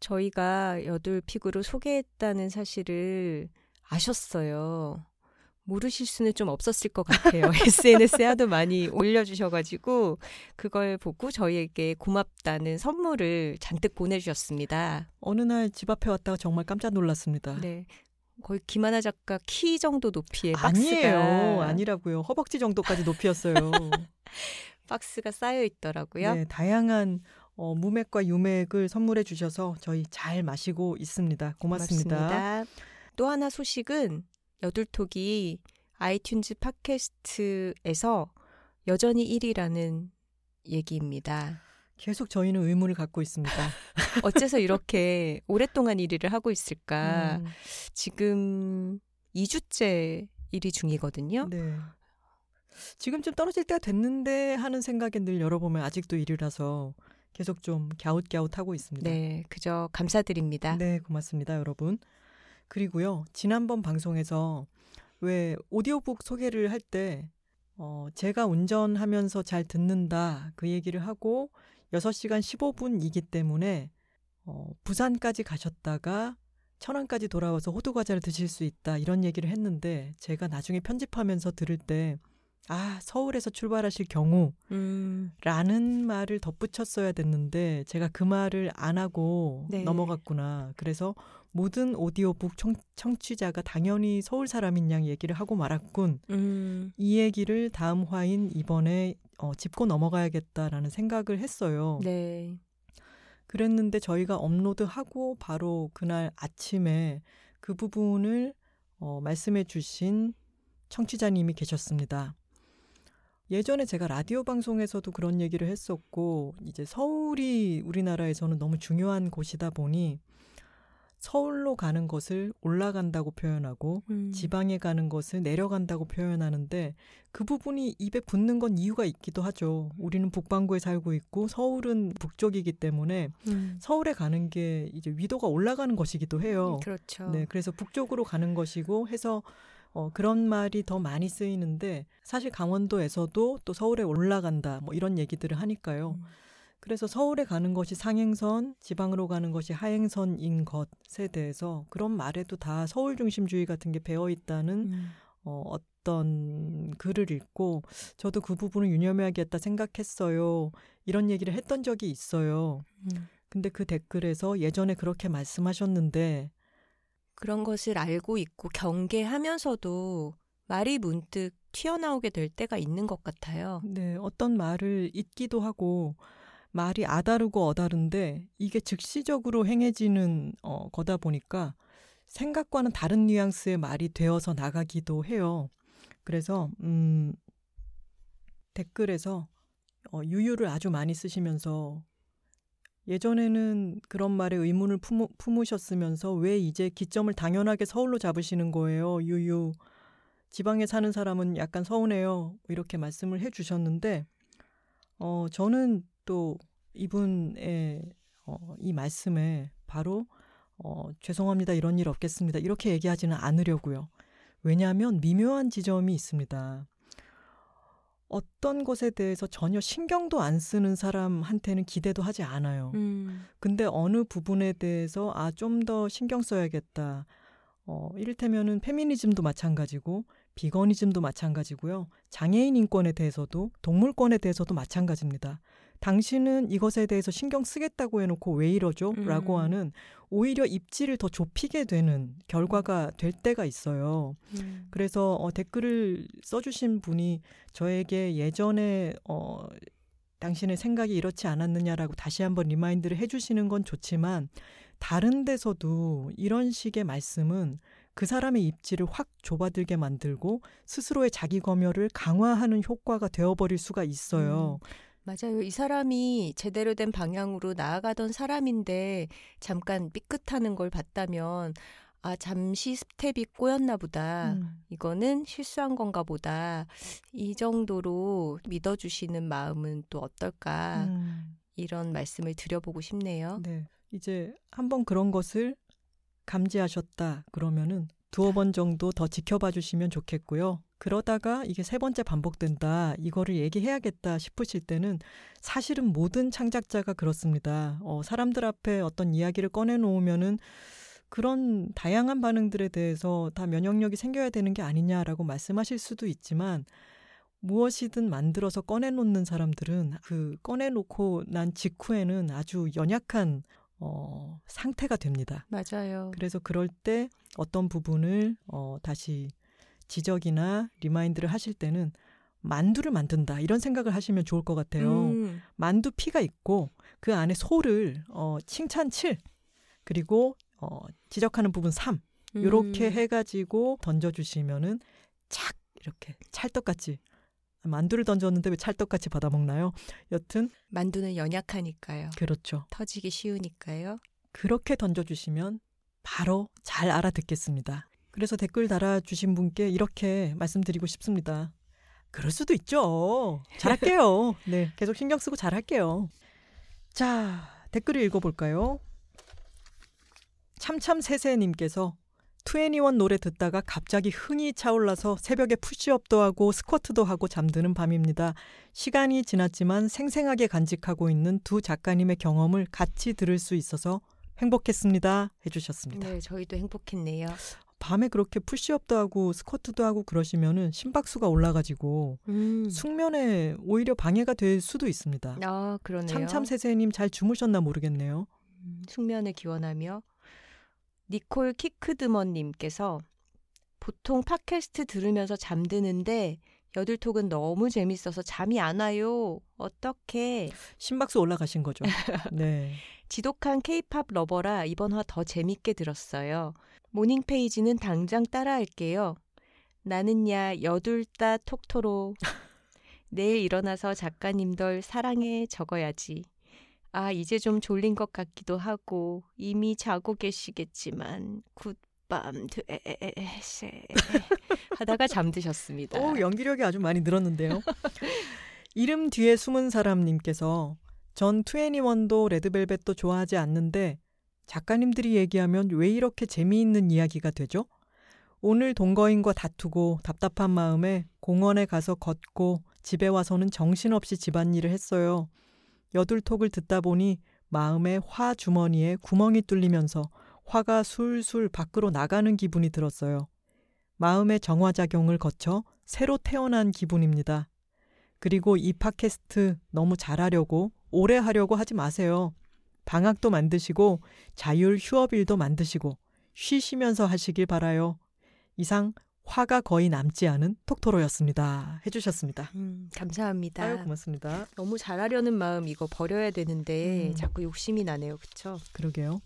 저희가 여덟 픽으로 소개했다는 사실을 아셨어요. 모르실 수는 좀 없었을 것 같아요. [LAUGHS] SNS에 하도 많이 올려주셔가지고 그걸 보고 저희에게 고맙다는 선물을 잔뜩 보내주셨습니다. 어느 날 집 앞에 왔다가 정말 깜짝 놀랐습니다. 네. 거의 김하나 작가 키 정도 높이의 박스가 아니에요. 아니라고요. 허벅지 정도까지 높이였어요. [LAUGHS] 박스가 쌓여 있더라고요. 네, 다양한 어, 무맥과 유맥을 선물해 주셔서 저희 잘 마시고 있습니다. 고맙습니다. 고맙습니다. 또 하나 소식은 여둘톡이 아이튠즈 팟캐스트에서 여전히 1위라는 얘기입니다. 계속 저희는 의문을 갖고 있습니다. [LAUGHS] 어째서 이렇게 오랫동안 1위를 하고 있을까? 음, 지금 2주째 1위 중이거든요. 네. 지금쯤 떨어질 때가 됐는데 하는 생각에 늘 열어보면 아직도 1위라서 계속 좀 갸웃갸웃 하고 있습니다. 네, 그저 감사드립니다. 네, 고맙습니다, 여러분. 그리고요, 지난번 방송에서 왜 오디오북 소개를 할 때, 어, 제가 운전하면서 잘 듣는다 그 얘기를 하고 6시간 15분이기 때문에 어, 부산까지 가셨다가 천안까지 돌아와서 호두과자를 드실 수 있다 이런 얘기를 했는데 제가 나중에 편집하면서 들을 때 아, 서울에서 출발하실 경우 음, 라는 말을 덧붙였어야 됐는데 제가 그 말을 안 하고 네. 넘어갔구나. 그래서 모든 오디오북 청, 청취자가 당연히 서울 사람인 양 얘기를 하고 말았군. 음, 이 얘기를 다음 화인 이번에 어, 짚고 넘어가야겠다라는 생각을 했어요. 네. 그랬는데 저희가 업로드하고 바로 그날 아침에 그 부분을 어, 말씀해 주신 청취자님이 계셨습니다. 예전에 제가 라디오 방송에서도 그런 얘기를 했었고, 이제 서울이 우리나라에서는 너무 중요한 곳이다 보니 서울로 가는 것을 올라간다고 표현하고 음, 지방에 가는 것을 내려간다고 표현하는데 그 부분이 입에 붙는 건 이유가 있기도 하죠. 우리는 북반구에 살고 있고 서울은 북쪽이기 때문에 음, 서울에 가는 게 이제 위도가 올라가는 것이기도 해요. 그렇죠. 네, 그래서 북쪽으로 가는 것이고 해서 어, 그런 말이 더 많이 쓰이는데 사실 강원도에서도 또 서울에 올라간다 뭐 이런 얘기들을 하니까요. 음. 그래서 서울에 가는 것이 상행선, 지방으로 가는 것이 하행선인 것에 대해서 그런 말에도 다 서울 중심주의 같은 게 배어 있다는 음, 어, 어떤 글을 읽고 저도 그 부분을 유념해야겠다 생각했어요. 이런 얘기를 했던 적이 있어요. 음. 근데 그 댓글에서 예전에 그렇게 말씀하셨는데 그런 것을 알고 있고 경계하면서도 말이 문득 튀어나오게 될 때가 있는 것 같아요. 네, 어떤 말을 잊기도 하고 말이 아다르고 어다른데 이게 즉시적으로 행해지는 어, 거다 보니까 생각과는 다른 뉘앙스의 말이 되어서 나가기도 해요. 그래서 음, 댓글에서 어, 유유를 아주 많이 쓰시면서 예전에는 그런 말에 의문을 품으, 품으셨으면서 왜 이제 기점을 당연하게 서울로 잡으시는 거예요, 유유. 지방에 사는 사람은 약간 서운해요. 이렇게 말씀을 해 주셨는데, 어, 저는 또 이분의 어, 이 말씀에 바로 어, 죄송합니다. 이런 일 없겠습니다. 이렇게 얘기하지는 않으려고요. 왜냐하면 미묘한 지점이 있습니다. 어떤 것에 대해서 전혀 신경도 안 쓰는 사람한테는 기대도 하지 않아요. 음, 근데 어느 부분에 대해서 아, 좀 더 신경 써야겠다. 어, 이를테면은 페미니즘도 마찬가지고 비거니즘도 마찬가지고요. 장애인 인권에 대해서도 동물권에 대해서도 마찬가지입니다. 당신은 이것에 대해서 신경 쓰겠다고 해놓고 왜 이러죠? 음. 라고 하는 오히려 입지를 더 좁히게 되는 결과가 될 때가 있어요. 음. 그래서 어, 댓글을 써주신 분이 저에게 예전에 어, 당신의 생각이 이렇지 않았느냐라고 다시 한번 remind를 해주시는 건 좋지만 다른 데서도 이런 식의 말씀은 그 사람의 입지를 확 좁아들게 만들고 스스로의 자기 검열을 강화하는 효과가 되어버릴 수가 있어요. 음. 맞아요. 이 사람이 제대로 된 방향으로 나아가던 사람인데 잠깐 삐끗하는 걸 봤다면 아 잠시 스텝이 꼬였나 보다. 음. 이거는 실수한 건가 보다. 이 정도로 믿어주시는 마음은 또 어떨까. 음. 이런 말씀을 드려보고 싶네요. 네. 이제 한번 그런 것을 감지하셨다 그러면은 두어 번 정도 더 지켜봐 주시면 좋겠고요. 그러다가 이게 세 번째 반복된다, 이거를 얘기해야겠다 싶으실 때는 사실은 모든 창작자가 그렇습니다. 어, 사람들 앞에 어떤 이야기를 꺼내놓으면은 그런 다양한 반응들에 대해서 다 면역력이 생겨야 되는 게 아니냐라고 말씀하실 수도 있지만 무엇이든 만들어서 꺼내놓는 사람들은 그 꺼내놓고 난 직후에는 아주 연약한 어, 상태가 됩니다. 맞아요. 그래서 그럴 때 어떤 부분을 어, 다시 지적이나 remind를 하실 때는 만두를 만든다 이런 생각을 하시면 좋을 것 같아요. 음, 만두 피가 있고 그 안에 소를 어, 칭찬 7 그리고 어, 지적하는 부분 3 요렇게 음. 해가지고 던져주시면은 착 이렇게 찰떡같이 만두를 던졌는데 왜 찰떡같이 받아먹나요? 여튼 만두는 연약하니까요. 그렇죠. 터지기 쉬우니까요. 그렇게 던져주시면 바로 잘 알아듣겠습니다. 그래서 댓글 달아주신 분께 이렇게 말씀드리고 싶습니다. 그럴 수도 있죠. 잘할게요. [LAUGHS] 네, 계속 신경 쓰고 잘할게요. 자, 댓글을 읽어볼까요? 참참세세님께서 2NE1 노래 듣다가 갑자기 흥이 차올라서 새벽에 푸시업도 하고 스쿼트도 하고 잠드는 밤입니다. 시간이 지났지만 생생하게 간직하고 있는 두 작가님의 경험을 같이 들을 수 있어서 행복했습니다. 해주셨습니다. 네, 저희도 행복했네요. 밤에 그렇게 푸시업도 하고 스쿼트도 하고 그러시면은 심박수가 올라가지고 음. 숙면에 오히려 방해가 될 수도 있습니다. 아, 그러네요. 참참세세님 잘 주무셨나 모르겠네요. 음, 숙면을 기원하며 니콜 키크드먼님께서 보통 팟캐스트 들으면서 잠드는데 여둘톡은 너무 재밌어서 잠이 안 와요. 어떻게? 심박수 올라가신 거죠. [LAUGHS] 네. 지독한 케이팝 lover라 이번 화 더 재밌게 들었어요. morning page는 당장 따라할게요. 나는야 여둘따 톡토로. 내일 일어나서 작가님들 사랑해 적어야지. 아, 이제 좀 졸린 것 같기도 하고 이미 자고 계시겠지만 굿밤 되세 하다가 잠드셨습니다. 오, 연기력이 아주 많이 늘었는데요. 이름 뒤에 숨은 사람님께서 전 투애니원도 레드벨벳도 좋아하지 않는데 작가님들이 얘기하면 왜 이렇게 재미있는 이야기가 되죠? 오늘 동거인과 다투고 답답한 마음에 공원에 가서 걷고 집에 와서는 정신없이 집안일을 했어요. 여둘톡을 듣다 보니 마음의 화 주머니에 구멍이 뚫리면서 화가 술술 밖으로 나가는 기분이 들었어요. 마음의 정화작용을 거쳐 새로 태어난 기분입니다. 그리고 이 팟캐스트 너무 잘하려고 오래 하려고 하지 마세요. 방학도 만드시고 자율 휴업일도 만드시고 쉬시면서 하시길 바라요. 이상 화가 거의 남지 않은 톡토로였습니다. 해주셨습니다. 음, 감사합니다. 아유 고맙습니다. 너무 잘하려는 마음 이거 버려야 되는데 음. 자꾸 욕심이 나네요. 그쵸? 그러게요.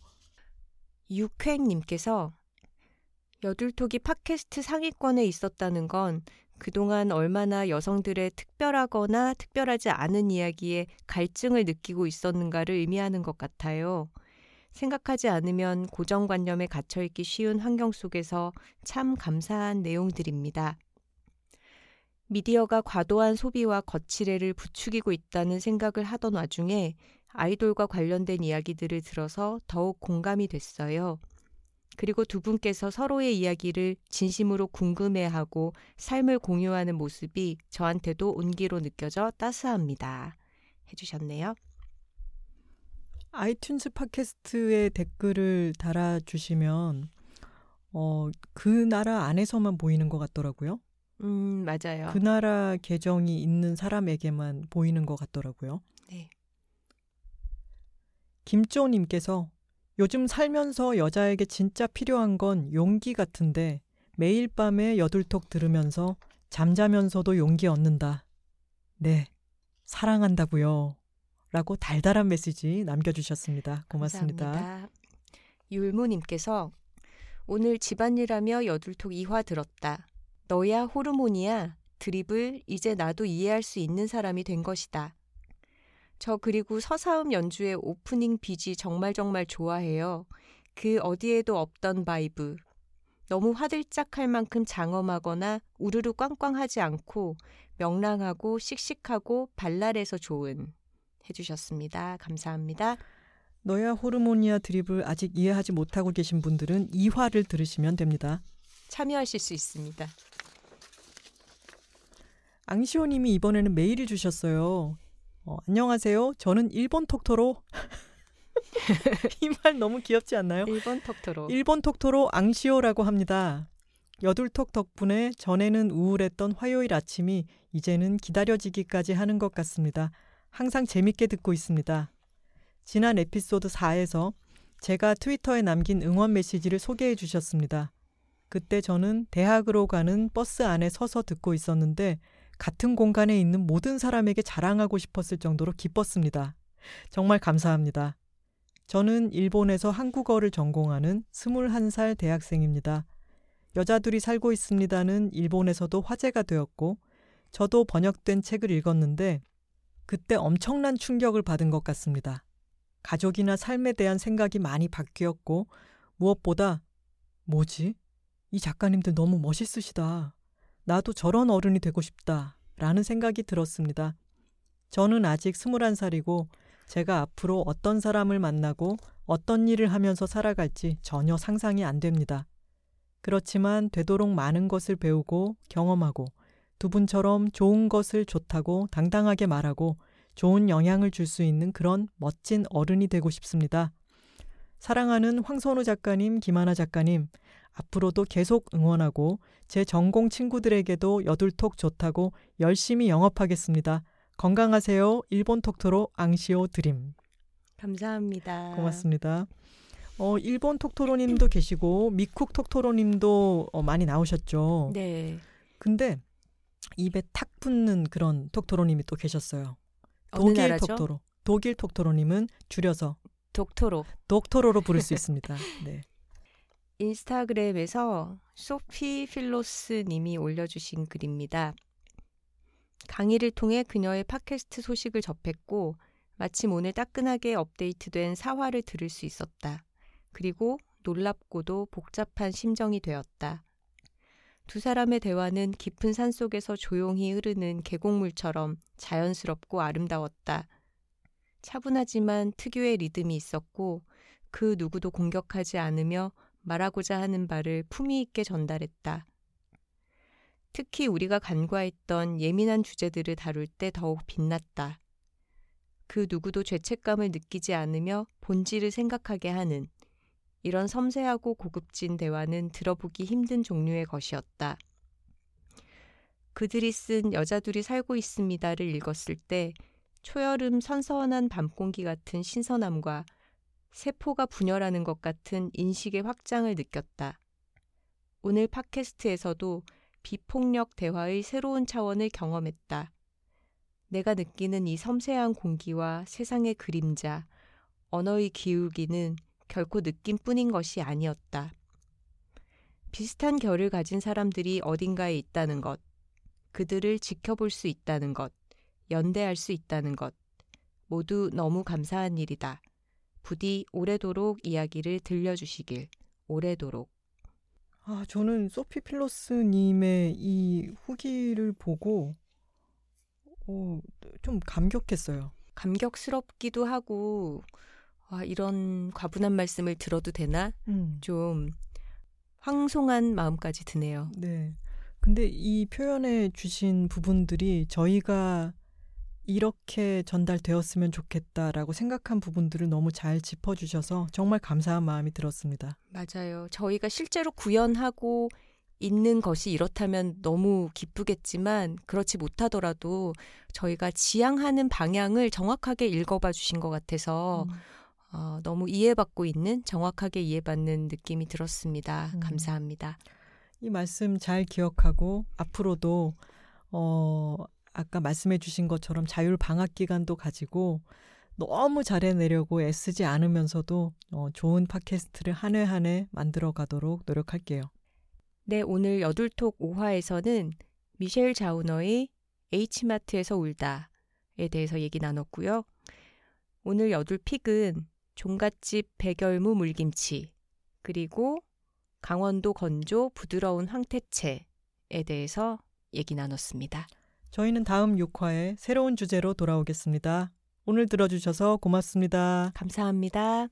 육횡님께서 여둘톡이 팟캐스트 상위권에 있었다는 건 그동안 얼마나 여성들의 특별하거나 특별하지 않은 이야기에 갈증을 느끼고 있었는가를 의미하는 것 같아요. 생각하지 않으면 고정관념에 갇혀있기 쉬운 환경 속에서 참 감사한 내용들입니다. 미디어가 과도한 소비와 거칠애를 부추기고 있다는 생각을 하던 와중에 아이돌과 관련된 이야기들을 들어서 더욱 공감이 됐어요. 그리고 두 분께서 서로의 이야기를 진심으로 궁금해하고 삶을 공유하는 모습이 저한테도 온기로 느껴져 따스합니다. 해주셨네요. 아이튠즈 팟캐스트에 댓글을 달아주시면 어, 그 나라 안에서만 보이는 것 같더라고요. 음, 맞아요. 그 나라 계정이 있는 사람에게만 보이는 것 같더라고요. 네. 김조님께서 요즘 살면서 여자에게 진짜 필요한 건 용기 같은데 매일 밤에 여둘톡 들으면서 잠자면서도 용기 얻는다. 네, 사랑한다고요. 라고 달달한 메시지 남겨주셨습니다. 고맙습니다. 감사합니다. 율무님께서 오늘 집안일하며 여둘톡 2화 들었다. 너야 호르몬이야. 드립을 이제 나도 이해할 수 있는 사람이 된 것이다. 저 그리고 서사음 연주의 오프닝 BGM 정말 정말 좋아해요. 그 어디에도 없던 vibe. 너무 화들짝할 만큼 장엄하거나 우르르 꽝꽝하지 않고 명랑하고 씩씩하고 발랄해서 좋은 해주셨습니다. 감사합니다. 너야 호르몬이야 드립을 아직 이해하지 못하고 계신 분들은 2화를 들으시면 됩니다. 참여하실 수 있습니다. 앙시오님이 이번에는 메일을 주셨어요. 어, 안녕하세요. 저는 일본 톡토로 [LAUGHS] 이 말 너무 귀엽지 않나요? 일본 톡토로. 일본 톡토로 앙시오라고 합니다. 여둘톡 덕분에 전에는 우울했던 화요일 아침이 이제는 기다려지기까지 하는 것 같습니다. 항상 재밌게 듣고 있습니다. 지난 에피소드 4에서 제가 트위터에 남긴 응원 메시지를 소개해 주셨습니다. 그때 저는 대학으로 가는 버스 안에 서서 듣고 있었는데 같은 공간에 있는 모든 사람에게 자랑하고 싶었을 정도로 기뻤습니다. 정말 감사합니다. 저는 일본에서 한국어를 전공하는 21살 대학생입니다. 여자들이 살고 있습니다는 일본에서도 화제가 되었고, 저도 번역된 책을 읽었는데, 그때 엄청난 충격을 받은 것 같습니다. 가족이나 삶에 대한 생각이 많이 바뀌었고, 무엇보다, 뭐지? 이 작가님들 너무 멋있으시다. 나도 저런 어른이 되고 싶다. 라는 생각이 들었습니다. 저는 아직 21살이고 제가 앞으로 어떤 사람을 만나고 어떤 일을 하면서 살아갈지 전혀 상상이 안 됩니다. 그렇지만 되도록 많은 것을 배우고 경험하고 두 분처럼 좋은 것을 좋다고 당당하게 말하고 좋은 영향을 줄 수 있는 그런 멋진 어른이 되고 싶습니다. 사랑하는 황선우 작가님, 김하나 작가님, 앞으로도 계속 응원하고 제 전공 친구들에게도 여둘톡 좋다고 열심히 영업하겠습니다. 건강하세요. 일본 톡토로 앙시오 드림. 감사합니다. 고맙습니다. 어, 일본 톡토로님도 계시고 미쿡 톡토로님도 어, 많이 나오셨죠. 네. 근데 입에 탁 붙는 그런 톡토로님이 또 계셨어요. 독일 나라죠? 톡토로. 독일 톡토로님은 줄여서 독토로. 독토로로 부를 수 있습니다. 네. 인스타그램에서 소피 필로스 님이 올려주신 글입니다. 강의를 통해 그녀의 팟캐스트 소식을 접했고 마침 오늘 따끈하게 업데이트된 사화를 들을 수 있었다. 그리고 놀랍고도 복잡한 심정이 되었다. 두 사람의 대화는 깊은 산 속에서 조용히 흐르는 계곡물처럼 자연스럽고 아름다웠다. 차분하지만 특유의 리듬이 있었고 그 누구도 공격하지 않으며 말하고자 하는 바를 품위 있게 전달했다. 특히 우리가 간과했던 예민한 주제들을 다룰 때 더욱 빛났다. 그 누구도 죄책감을 느끼지 않으며 본질을 생각하게 하는 이런 섬세하고 고급진 대화는 들어보기 힘든 종류의 것이었다. 그들이 쓴 여자들이 살고 있습니다를 읽었을 때 초여름 선선한 밤 공기 같은 신선함과 세포가 분열하는 것 같은 인식의 확장을 느꼈다. 오늘 팟캐스트에서도 비폭력 대화의 새로운 차원을 경험했다. 내가 느끼는 이 섬세한 공기와 세상의 그림자, 언어의 기울기는 결코 느낌뿐인 것이 아니었다. 비슷한 결을 가진 사람들이 어딘가에 있다는 것, 그들을 지켜볼 수 있다는 것, 연대할 수 있다는 것, 모두 너무 감사한 일이다. 부디 오래도록 이야기를 들려주시길, 오래도록. 아, 저는 소피 필로스님의 이 후기를 보고 어, 좀 감격했어요. 감격스럽기도 하고, 와, 이런 과분한 말씀을 들어도 되나? 음, 좀 황송한 마음까지 드네요. 네. 근데 이 표현해 주신 부분들이 저희가 이렇게 전달되었으면 좋겠다라고 생각한 부분들을 너무 잘 짚어주셔서 정말 감사한 마음이 들었습니다. 맞아요. 저희가 실제로 구현하고 있는 것이 이렇다면 너무 기쁘겠지만 그렇지 못하더라도 저희가 지향하는 방향을 정확하게 읽어봐 주신 것 같아서 음, 어, 너무 이해받고 있는 정확하게 이해받는 느낌이 들었습니다. 음. 감사합니다. 이 말씀 잘 기억하고 앞으로도 어 아까 말씀해 주신 것처럼 자율 방학 기간도 가지고 너무 잘해내려고 애쓰지 않으면서도 어, 좋은 팟캐스트를 한회한회 만들어 가도록 노력할게요. 네, 오늘 여둘톡 5화에서는 미셸 자우너의 H마트에서 울다에 대해서 얘기 나눴고요. 오늘 여둘 픽은 종갓집 백열무 물김치 그리고 강원도 건조 부드러운 황태채에 대해서 얘기 나눴습니다. 저희는 다음 6화에 새로운 주제로 돌아오겠습니다. 오늘 들어주셔서 고맙습니다. 감사합니다.